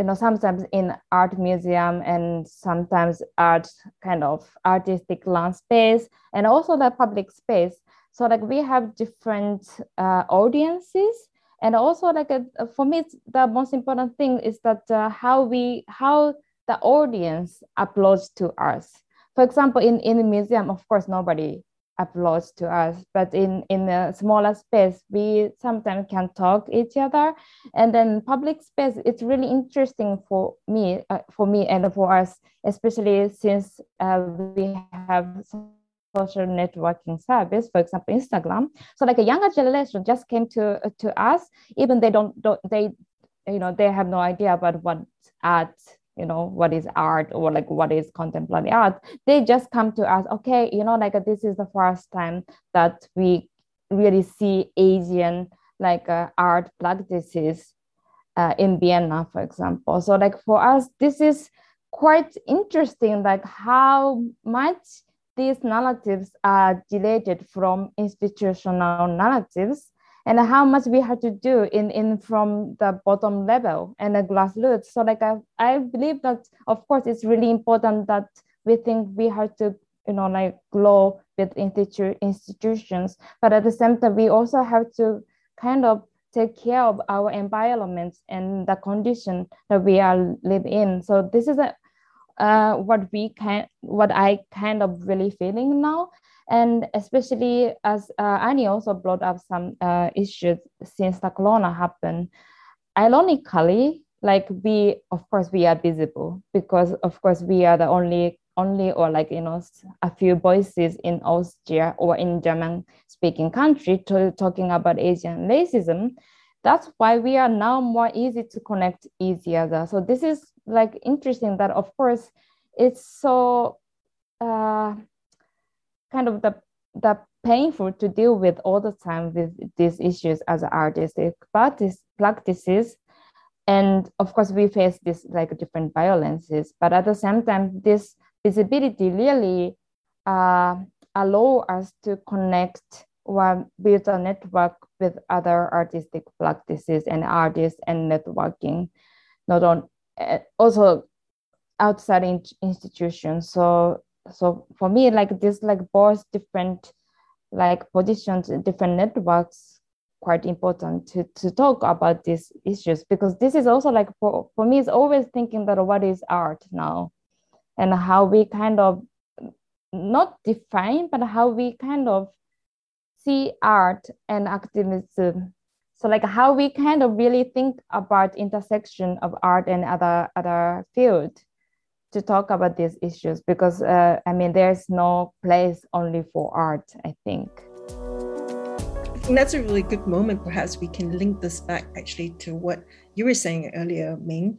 you know sometimes in art museum and sometimes art kind of artistic land space and also the public space. So like we have different uh, audiences. And also like a, for me the most important thing is that uh, how we how the audience applauds to us for example in in the museum of course nobody applauds to us but in in a smaller space we sometimes can talk each other and then public space it's really interesting for me uh, for me and for us especially since uh, we have social networking service, for example, Instagram. So like a younger generation just came to to us, even they don't, don't they, you know, they have no idea about what art, you know, what is art or like what is contemporary art. They just come to us, okay, you know, like this is the first time that we really see Asian like uh, art practices uh, in Vienna, for example. So like for us, this is quite interesting, like how much these narratives are deleted from institutional narratives and how much we have to do in, in from the bottom level and the grassroots. So like I, I believe that of course it's really important that we think we have to, you know, like grow with institu- institutions, but at the same time we also have to kind of take care of our environment and the condition that we are live in. So this is a uh, what we can what i kind of really feeling now and especially as uh, annie also brought up some uh, issues since the corona happened. Ironically like we of course we are visible because of course we are the only only or like you know a few voices in austria or in german speaking country to, talking about asian racism. That's why we are now more easy to connect easier so this is like interesting that of course it's so uh, kind of the the painful to deal with all the time with these issues as artistic practice practices. And of course we face this like different violences but at the same time this visibility really uh, allow us to connect or build a network with other artistic practices and artists and networking not on uh, also outside in, institutions. So so for me like this like both different like positions different networks quite important to, to talk about these issues. Because this is also like for, for me it's always thinking that what is art now? And how we kind of not define but how we kind of see art and activism. So like how we kind of really think about intersection of art and other other field to talk about these issues because uh, i mean there's no place only for art i think I think that's a really good moment. Perhaps we can link this back actually to what you were saying earlier, Ming,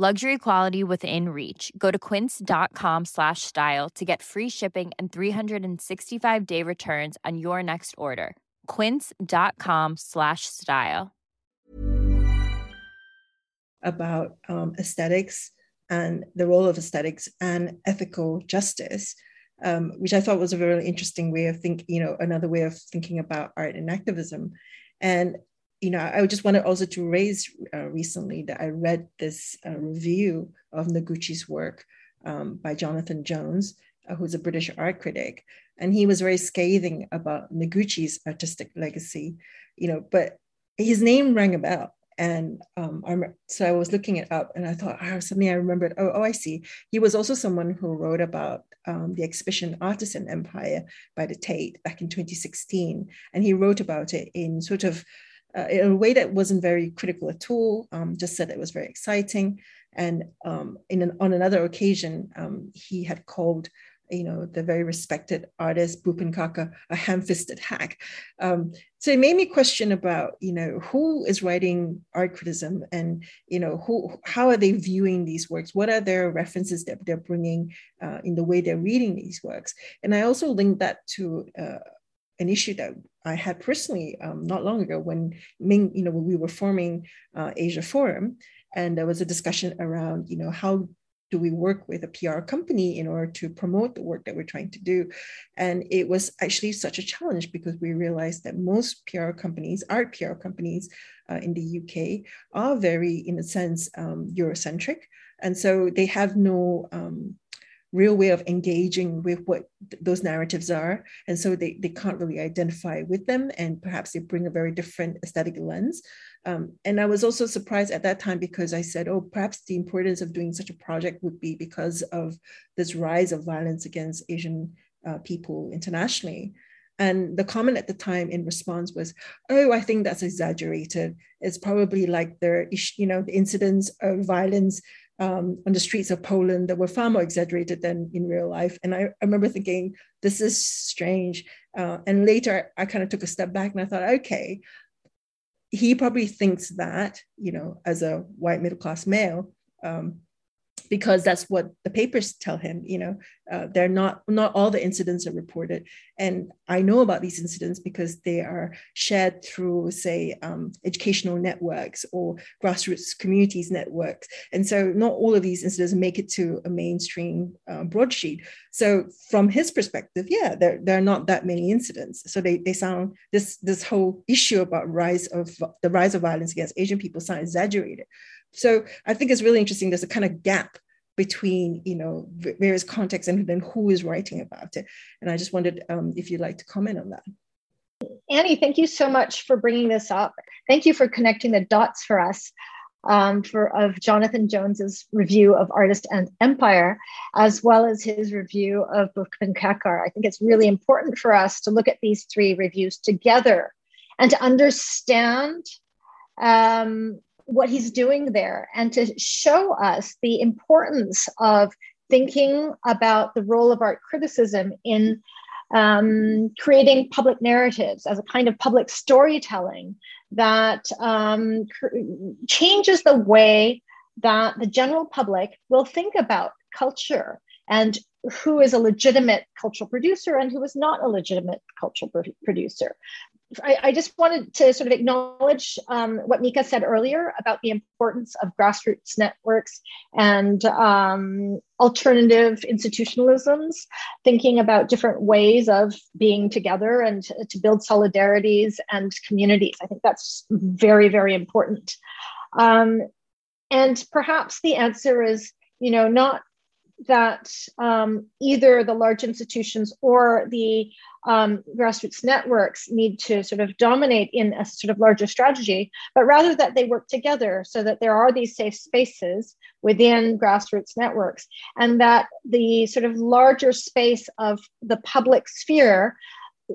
Luxury quality within reach. Go to quince.com slash style to get free shipping and 365 day returns on your next order. Quince.com slash style. About um, aesthetics and the role of aesthetics and ethical justice, um, which I thought was a very interesting way of thinking, you know, another way of thinking about art and activism. And you know, I just wanted also to raise uh, recently that I read this uh, review of Noguchi's work um, by Jonathan Jones, uh, who's a British art critic, and he was very scathing about Noguchi's artistic legacy, you know, but his name rang a bell. And um, so I was looking it up and I thought, oh, suddenly I remembered, oh, oh, I see. He was also someone who wrote about um, the exhibition Artist and Empire by the Tate back in 2016. And he wrote about it in sort of uh, in a way that wasn't very critical at all, um, just said it was very exciting. And um, in an, on another occasion, um, he had called you know, the very respected artist Bhupen Khakhar, a ham-fisted hack. Um, so it made me question about, you know, who is writing art criticism and, you know, who, how are they viewing these works? What are their references that they're bringing uh, in the way they're reading these works? And I also linked that to uh, an issue that I had personally um, not long ago when Ming, you know, when we were forming uh, Asia Forum, and there was a discussion around, you know, how do we work with a PR company in order to promote the work that we're trying to do? And it was actually such a challenge because we realized that most PR companies, art PR companies uh, in the UK, are very, in a sense, um, Eurocentric. And so they have no um, real way of engaging with what th- those narratives are. And so they, they can't really identify with them. And perhaps they bring a very different aesthetic lens. Um, and I was also surprised at that time because I said, oh, perhaps the importance of doing such a project would be because of this rise of violence against Asian uh, people internationally. And the comment at the time in response was, "Oh, I think that's exaggerated. It's probably like the you know the incidents of violence um, on the streets of Poland that were far more exaggerated than in real life. And I, I remember thinking, this is strange. Uh, and later I kind of took a step back and I thought, okay, he probably thinks that, you know, as a white middle class male, um, because that's what the papers tell him you know uh, they're not not all the incidents are reported. And i know about these incidents because they are shared through say um, educational networks or grassroots communities networks. And so not all of these incidents make it to a mainstream uh, broadsheet. So from his perspective yeah there, there are not that many incidents. So they, they sound this this whole issue about rise of the rise of violence against asian people sound exaggerated so I think it's really interesting. There's a kind of gap between you know various contexts and then who is writing about it. And I just wondered um, if you'd like to comment on that. Annie, thank you so much for bringing this up. Thank you for connecting the dots for us. Um, for of Jonathan Jones's review of Artist and Empire, as well as his review of Bhupen Khakhar. I think it's really important for us to look at these three reviews together and to understand um, what he's doing there and to show us the importance of thinking about the role of art criticism in um, creating public narratives as a kind of public storytelling that um, cr- changes the way that the general public will think about culture and who is a legitimate cultural producer and who is not a legitimate cultural producer. I, I, just wanted to sort of acknowledge um, what Mika said earlier about the importance of grassroots networks and um, alternative institutionalisms, thinking about different ways of being together and to, to build solidarities and communities. I think that's very, very important. Um, and perhaps the answer is, you know, not that um, either the large institutions or the um, grassroots networks need to sort of dominate in a sort of larger strategy, but rather that they work together so that there are these safe spaces within grassroots networks and that the sort of larger space of the public sphere,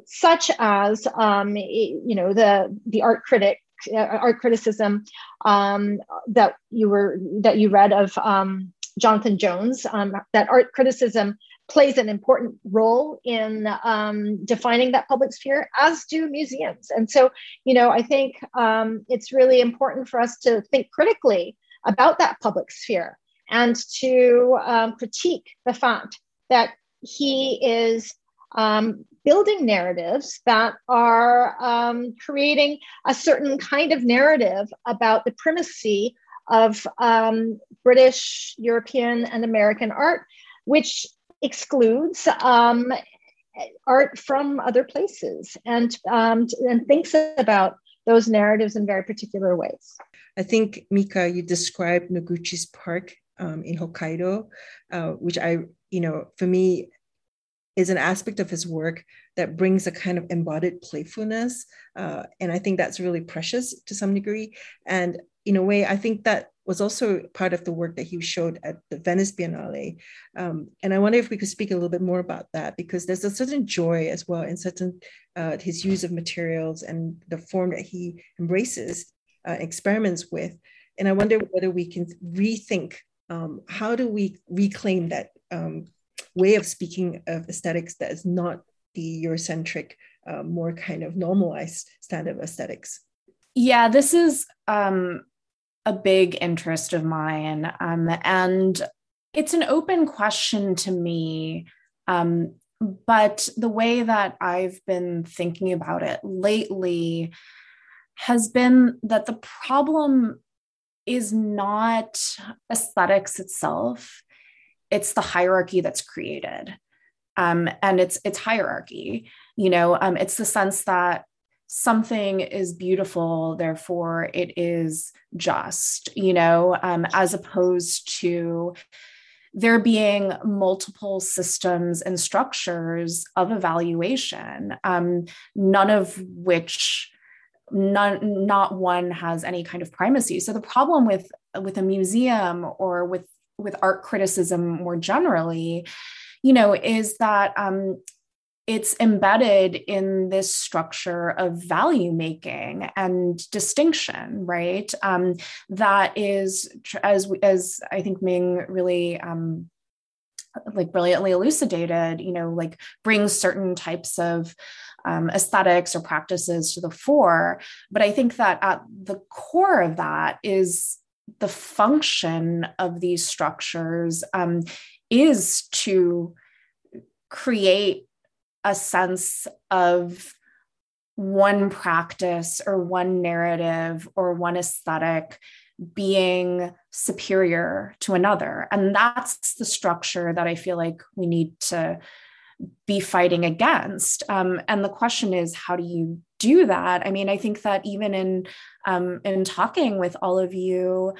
such as um, you know the the art critic uh, art criticism um, that you were that you read of um, Jonathan Jones, um, that art criticism plays an important role in um, defining that public sphere, as do museums. And so, you know, I think um, it's really important for us to think critically about that public sphere and to um, critique the fact that he is um, building narratives that are um, creating a certain kind of narrative about the primacy of um, British, European, and American art, which excludes um, art from other places and, um, and thinks about those narratives in very particular ways. I think, Mika, you described Noguchi's Park um, in Hokkaido, uh, which I, you know, for me, is an aspect of his work that brings a kind of embodied playfulness. Uh, and I think that's really precious to some degree. And in a way, I think that was also part of the work that he showed at the Venice Biennale. Um, and I wonder if we could speak a little bit more about that because there's a certain joy as well in certain uh, his use of materials and the form that he embraces, uh, experiments with. And I wonder whether we can rethink um, how do we reclaim that um, way of speaking of aesthetics that is not the Eurocentric, uh, more kind of normalized standard of aesthetics. Yeah, this is um, a big interest of mine. Um, and it's an open question to me. Um, but the way that I've been thinking about it lately has been that the problem is not aesthetics itself, it's the hierarchy that's created. Um, and it's it's hierarchy you know um, it's the sense that something is beautiful therefore it is just you know um, as opposed to there being multiple systems and structures of evaluation um, none of which none, not one has any kind of primacy so the problem with with a museum or with with art criticism more generally you know is that um, it's embedded in this structure of value making and distinction right? Um, that is as as i think ming really um, like brilliantly elucidated you know like brings certain types of um, aesthetics or practices to the fore. But i think that at the core of that is the function of these structures um, is to create a sense of one practice or one narrative or one aesthetic being superior to another. And that's the structure that I feel like we need to be fighting against. Um, and the question is, how do you do that? I mean, I think that even in um, in talking with all of you,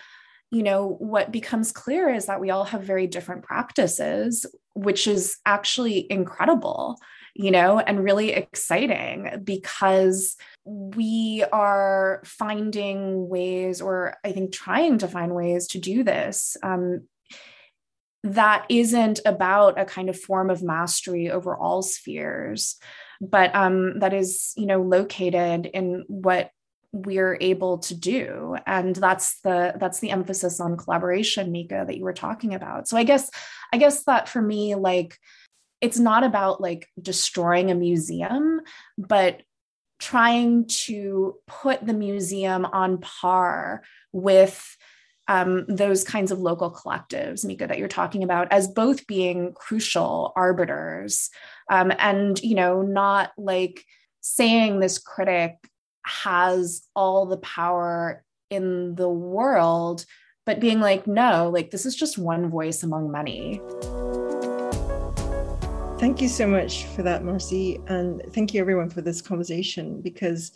you know, what becomes clear is that we all have very different practices, which is actually incredible you know, and really exciting because we are finding ways, or I think trying to find ways to do this. Um, that isn't about a kind of form of mastery over all spheres, but um, that is, you know, located in what we're able to do. And that's the that's the emphasis on collaboration mika that you were talking about. So i guess i guess that for me like it's not about like destroying a museum, but trying to put the museum on par with um, those kinds of local collectives, Mika, that you're talking about, as both being crucial arbiters, um, and you know, not like saying this critic has all the power in the world, but being like, no, like this is just one voice among many. Thank you so much for that, Marcy. And thank you, everyone, for this conversation because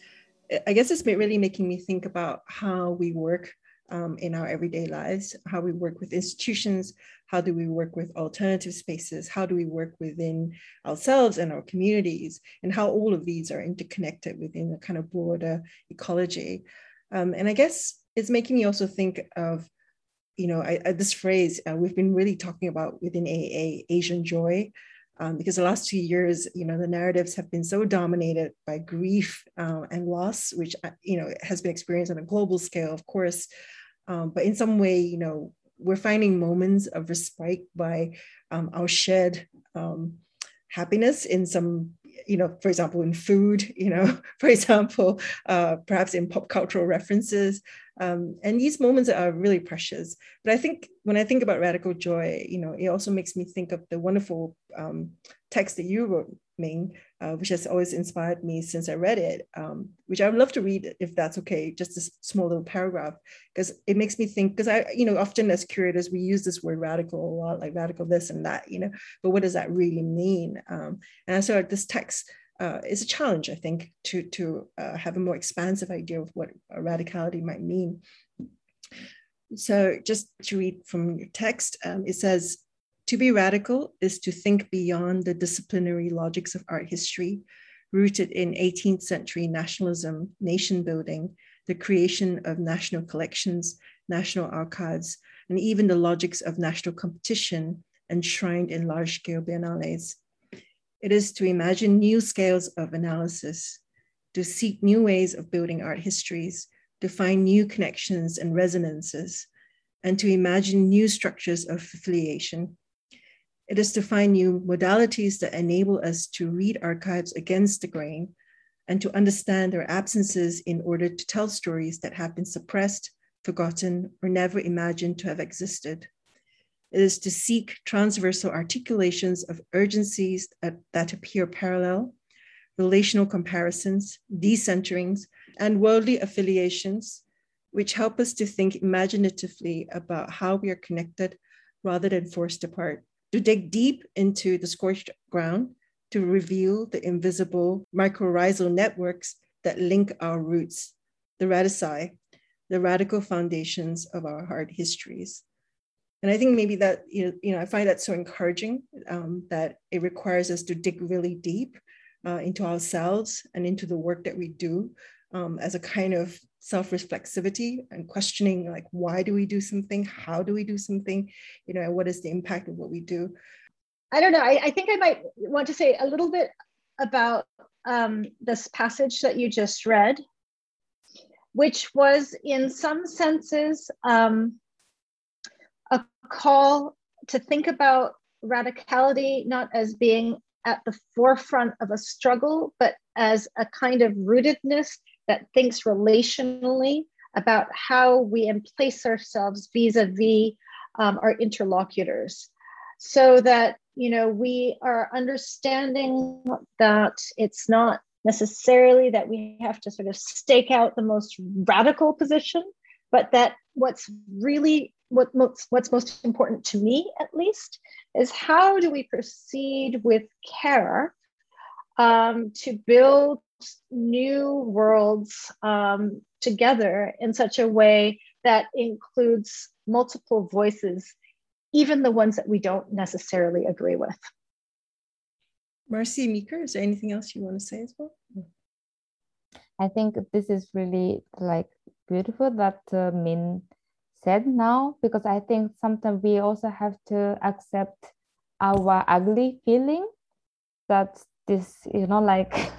I guess it's really making me think about how we work um, in our everyday lives, how we work with institutions, how do we work with alternative spaces, how do we work within ourselves and our communities, and how all of these are interconnected within a kind of broader ecology. Um, and I guess it's making me also think of, you know, I, I, this phrase uh, we've been really talking about within AA, Asian joy um, because the last two years, you know, the narratives have been so dominated by grief uh, and loss, which uh, you know has been experienced on a global scale, of course. Um, but in some way, you know, we're finding moments of respite by um, our shared um, happiness in some you know, for example, in food, you know, for example, uh, perhaps in pop cultural references. Um, and these moments are really precious. But I think when I think about radical joy, you know, it also makes me think of the wonderful um, text that you wrote, Ming, uh, which has always inspired me since I read it, um, which I would love to read if that's okay, just a small little paragraph, because it makes me think, because I, you know, often as curators, we use this word radical a lot, like radical this and that, you know, but what does that really mean? Um, and so this text uh, is a challenge, I think, to, to uh, have a more expansive idea of what radicality might mean. So just to read from your text, um, it says, To be radical is to think beyond the disciplinary logics of art history, rooted in 18th century nationalism, nation building, the creation of national collections, national archives, and even the logics of national competition enshrined in large scale biennales. It is to imagine new scales of analysis, to seek new ways of building art histories, to find new connections and resonances, and to imagine new structures of affiliation it is to find new modalities that enable us to read archives against the grain and to understand their absences in order to tell stories that have been suppressed, forgotten, or never imagined to have existed. It is to seek transversal articulations of urgencies that, that appear parallel, relational comparisons, decenterings, and worldly affiliations, which help us to think imaginatively about how we are connected rather than forced apart to dig deep into the scorched ground to reveal the invisible mycorrhizal networks that link our roots, the radici, the radical foundations of our hard histories. And I think maybe that, you know, you know I find that so encouraging um, that it requires us to dig really deep uh, into ourselves and into the work that we do um, as a kind of self-reflexivity and questioning like why do we do something? How do we do something? You know and what is the impact of what we do? I don't know. I, I think i might want to say a little bit about um, this passage that you just read which was in some senses um, a call to think about radicality not as being at the forefront of a struggle but as a kind of rootedness that thinks relationally about how we place ourselves vis-a-vis um, our interlocutors. So that you know we are understanding that it's not necessarily that we have to sort of stake out the most radical position but that what's really what most, what's most important to me at least is how do we proceed with care um, to build new worlds um, together in such a way that includes multiple voices, even the ones that we don't necessarily agree with. Marcy Mika, is there anything else you want to say as well? I think this is really like beautiful that uh, Min said now because I think sometimes we also have to accept our ugly feeling that this you know like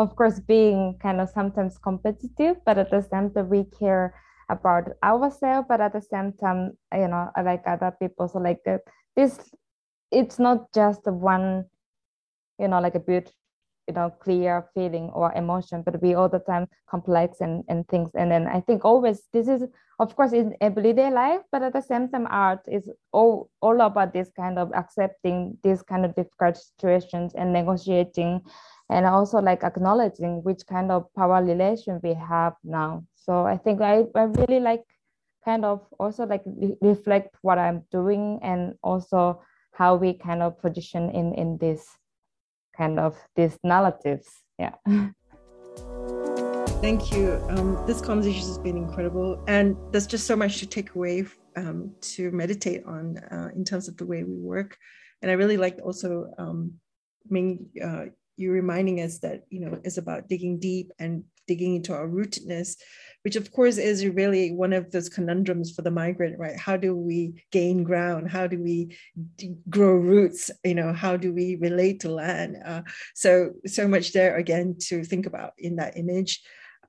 of course being kind of sometimes competitive but at the same time we care about ourselves but at the same time you know like other people. So like uh, this it's not just one you know like a bit you know clear feeling or emotion but we all the time complex and, and things. And then i think always this is of course in everyday life but at the same time art is all all about this kind of accepting these kind of difficult situations and negotiating and also like acknowledging which kind of power relation we have now. So i think i, I really like kind of also like re- reflect what i'm doing and also how we kind of position in in this kind of these narratives. Yeah. Thank you. Um, this conversation has been incredible and there's just so much to take away um, to meditate on uh, in terms of the way we work. And i really liked also um, Ming, uh, you reminding us that you know is about digging deep and digging into our rootedness which of course is really one of those conundrums for the migrant right? How do we gain ground? How do we grow roots? You know how do we relate to land? Uh, so so much there again to think about in that image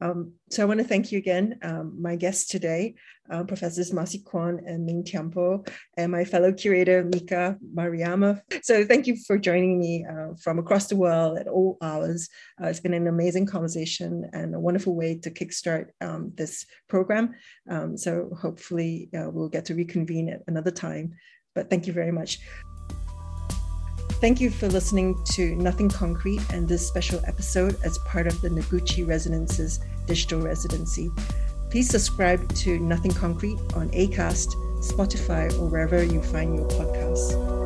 um, so I want to thank you again, um, my guests today, uh, Professors Marcy Kwon and Ming Tiampo, and my fellow curator, Mika Maruyama. So thank you for joining me uh, from across the world at all hours. Uh, it's been an amazing conversation and a wonderful way to kickstart um, this program. Um, so hopefully uh, we'll get to reconvene at another time. But thank you very much. Thank you for listening to Nothing Concrete and this special episode as part of the Noguchi Resonances digital residency. Please subscribe to Nothing Concrete on ACAST, Spotify, or wherever you find your podcasts.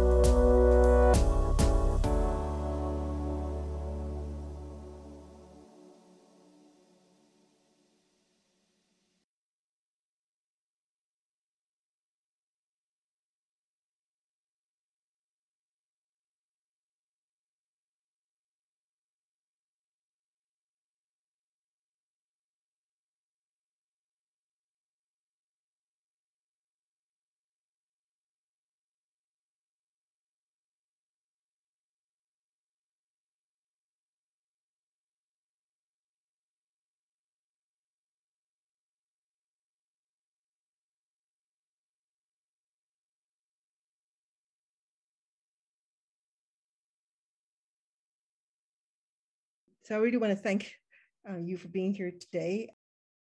So I really want to thank uh, you for being here today.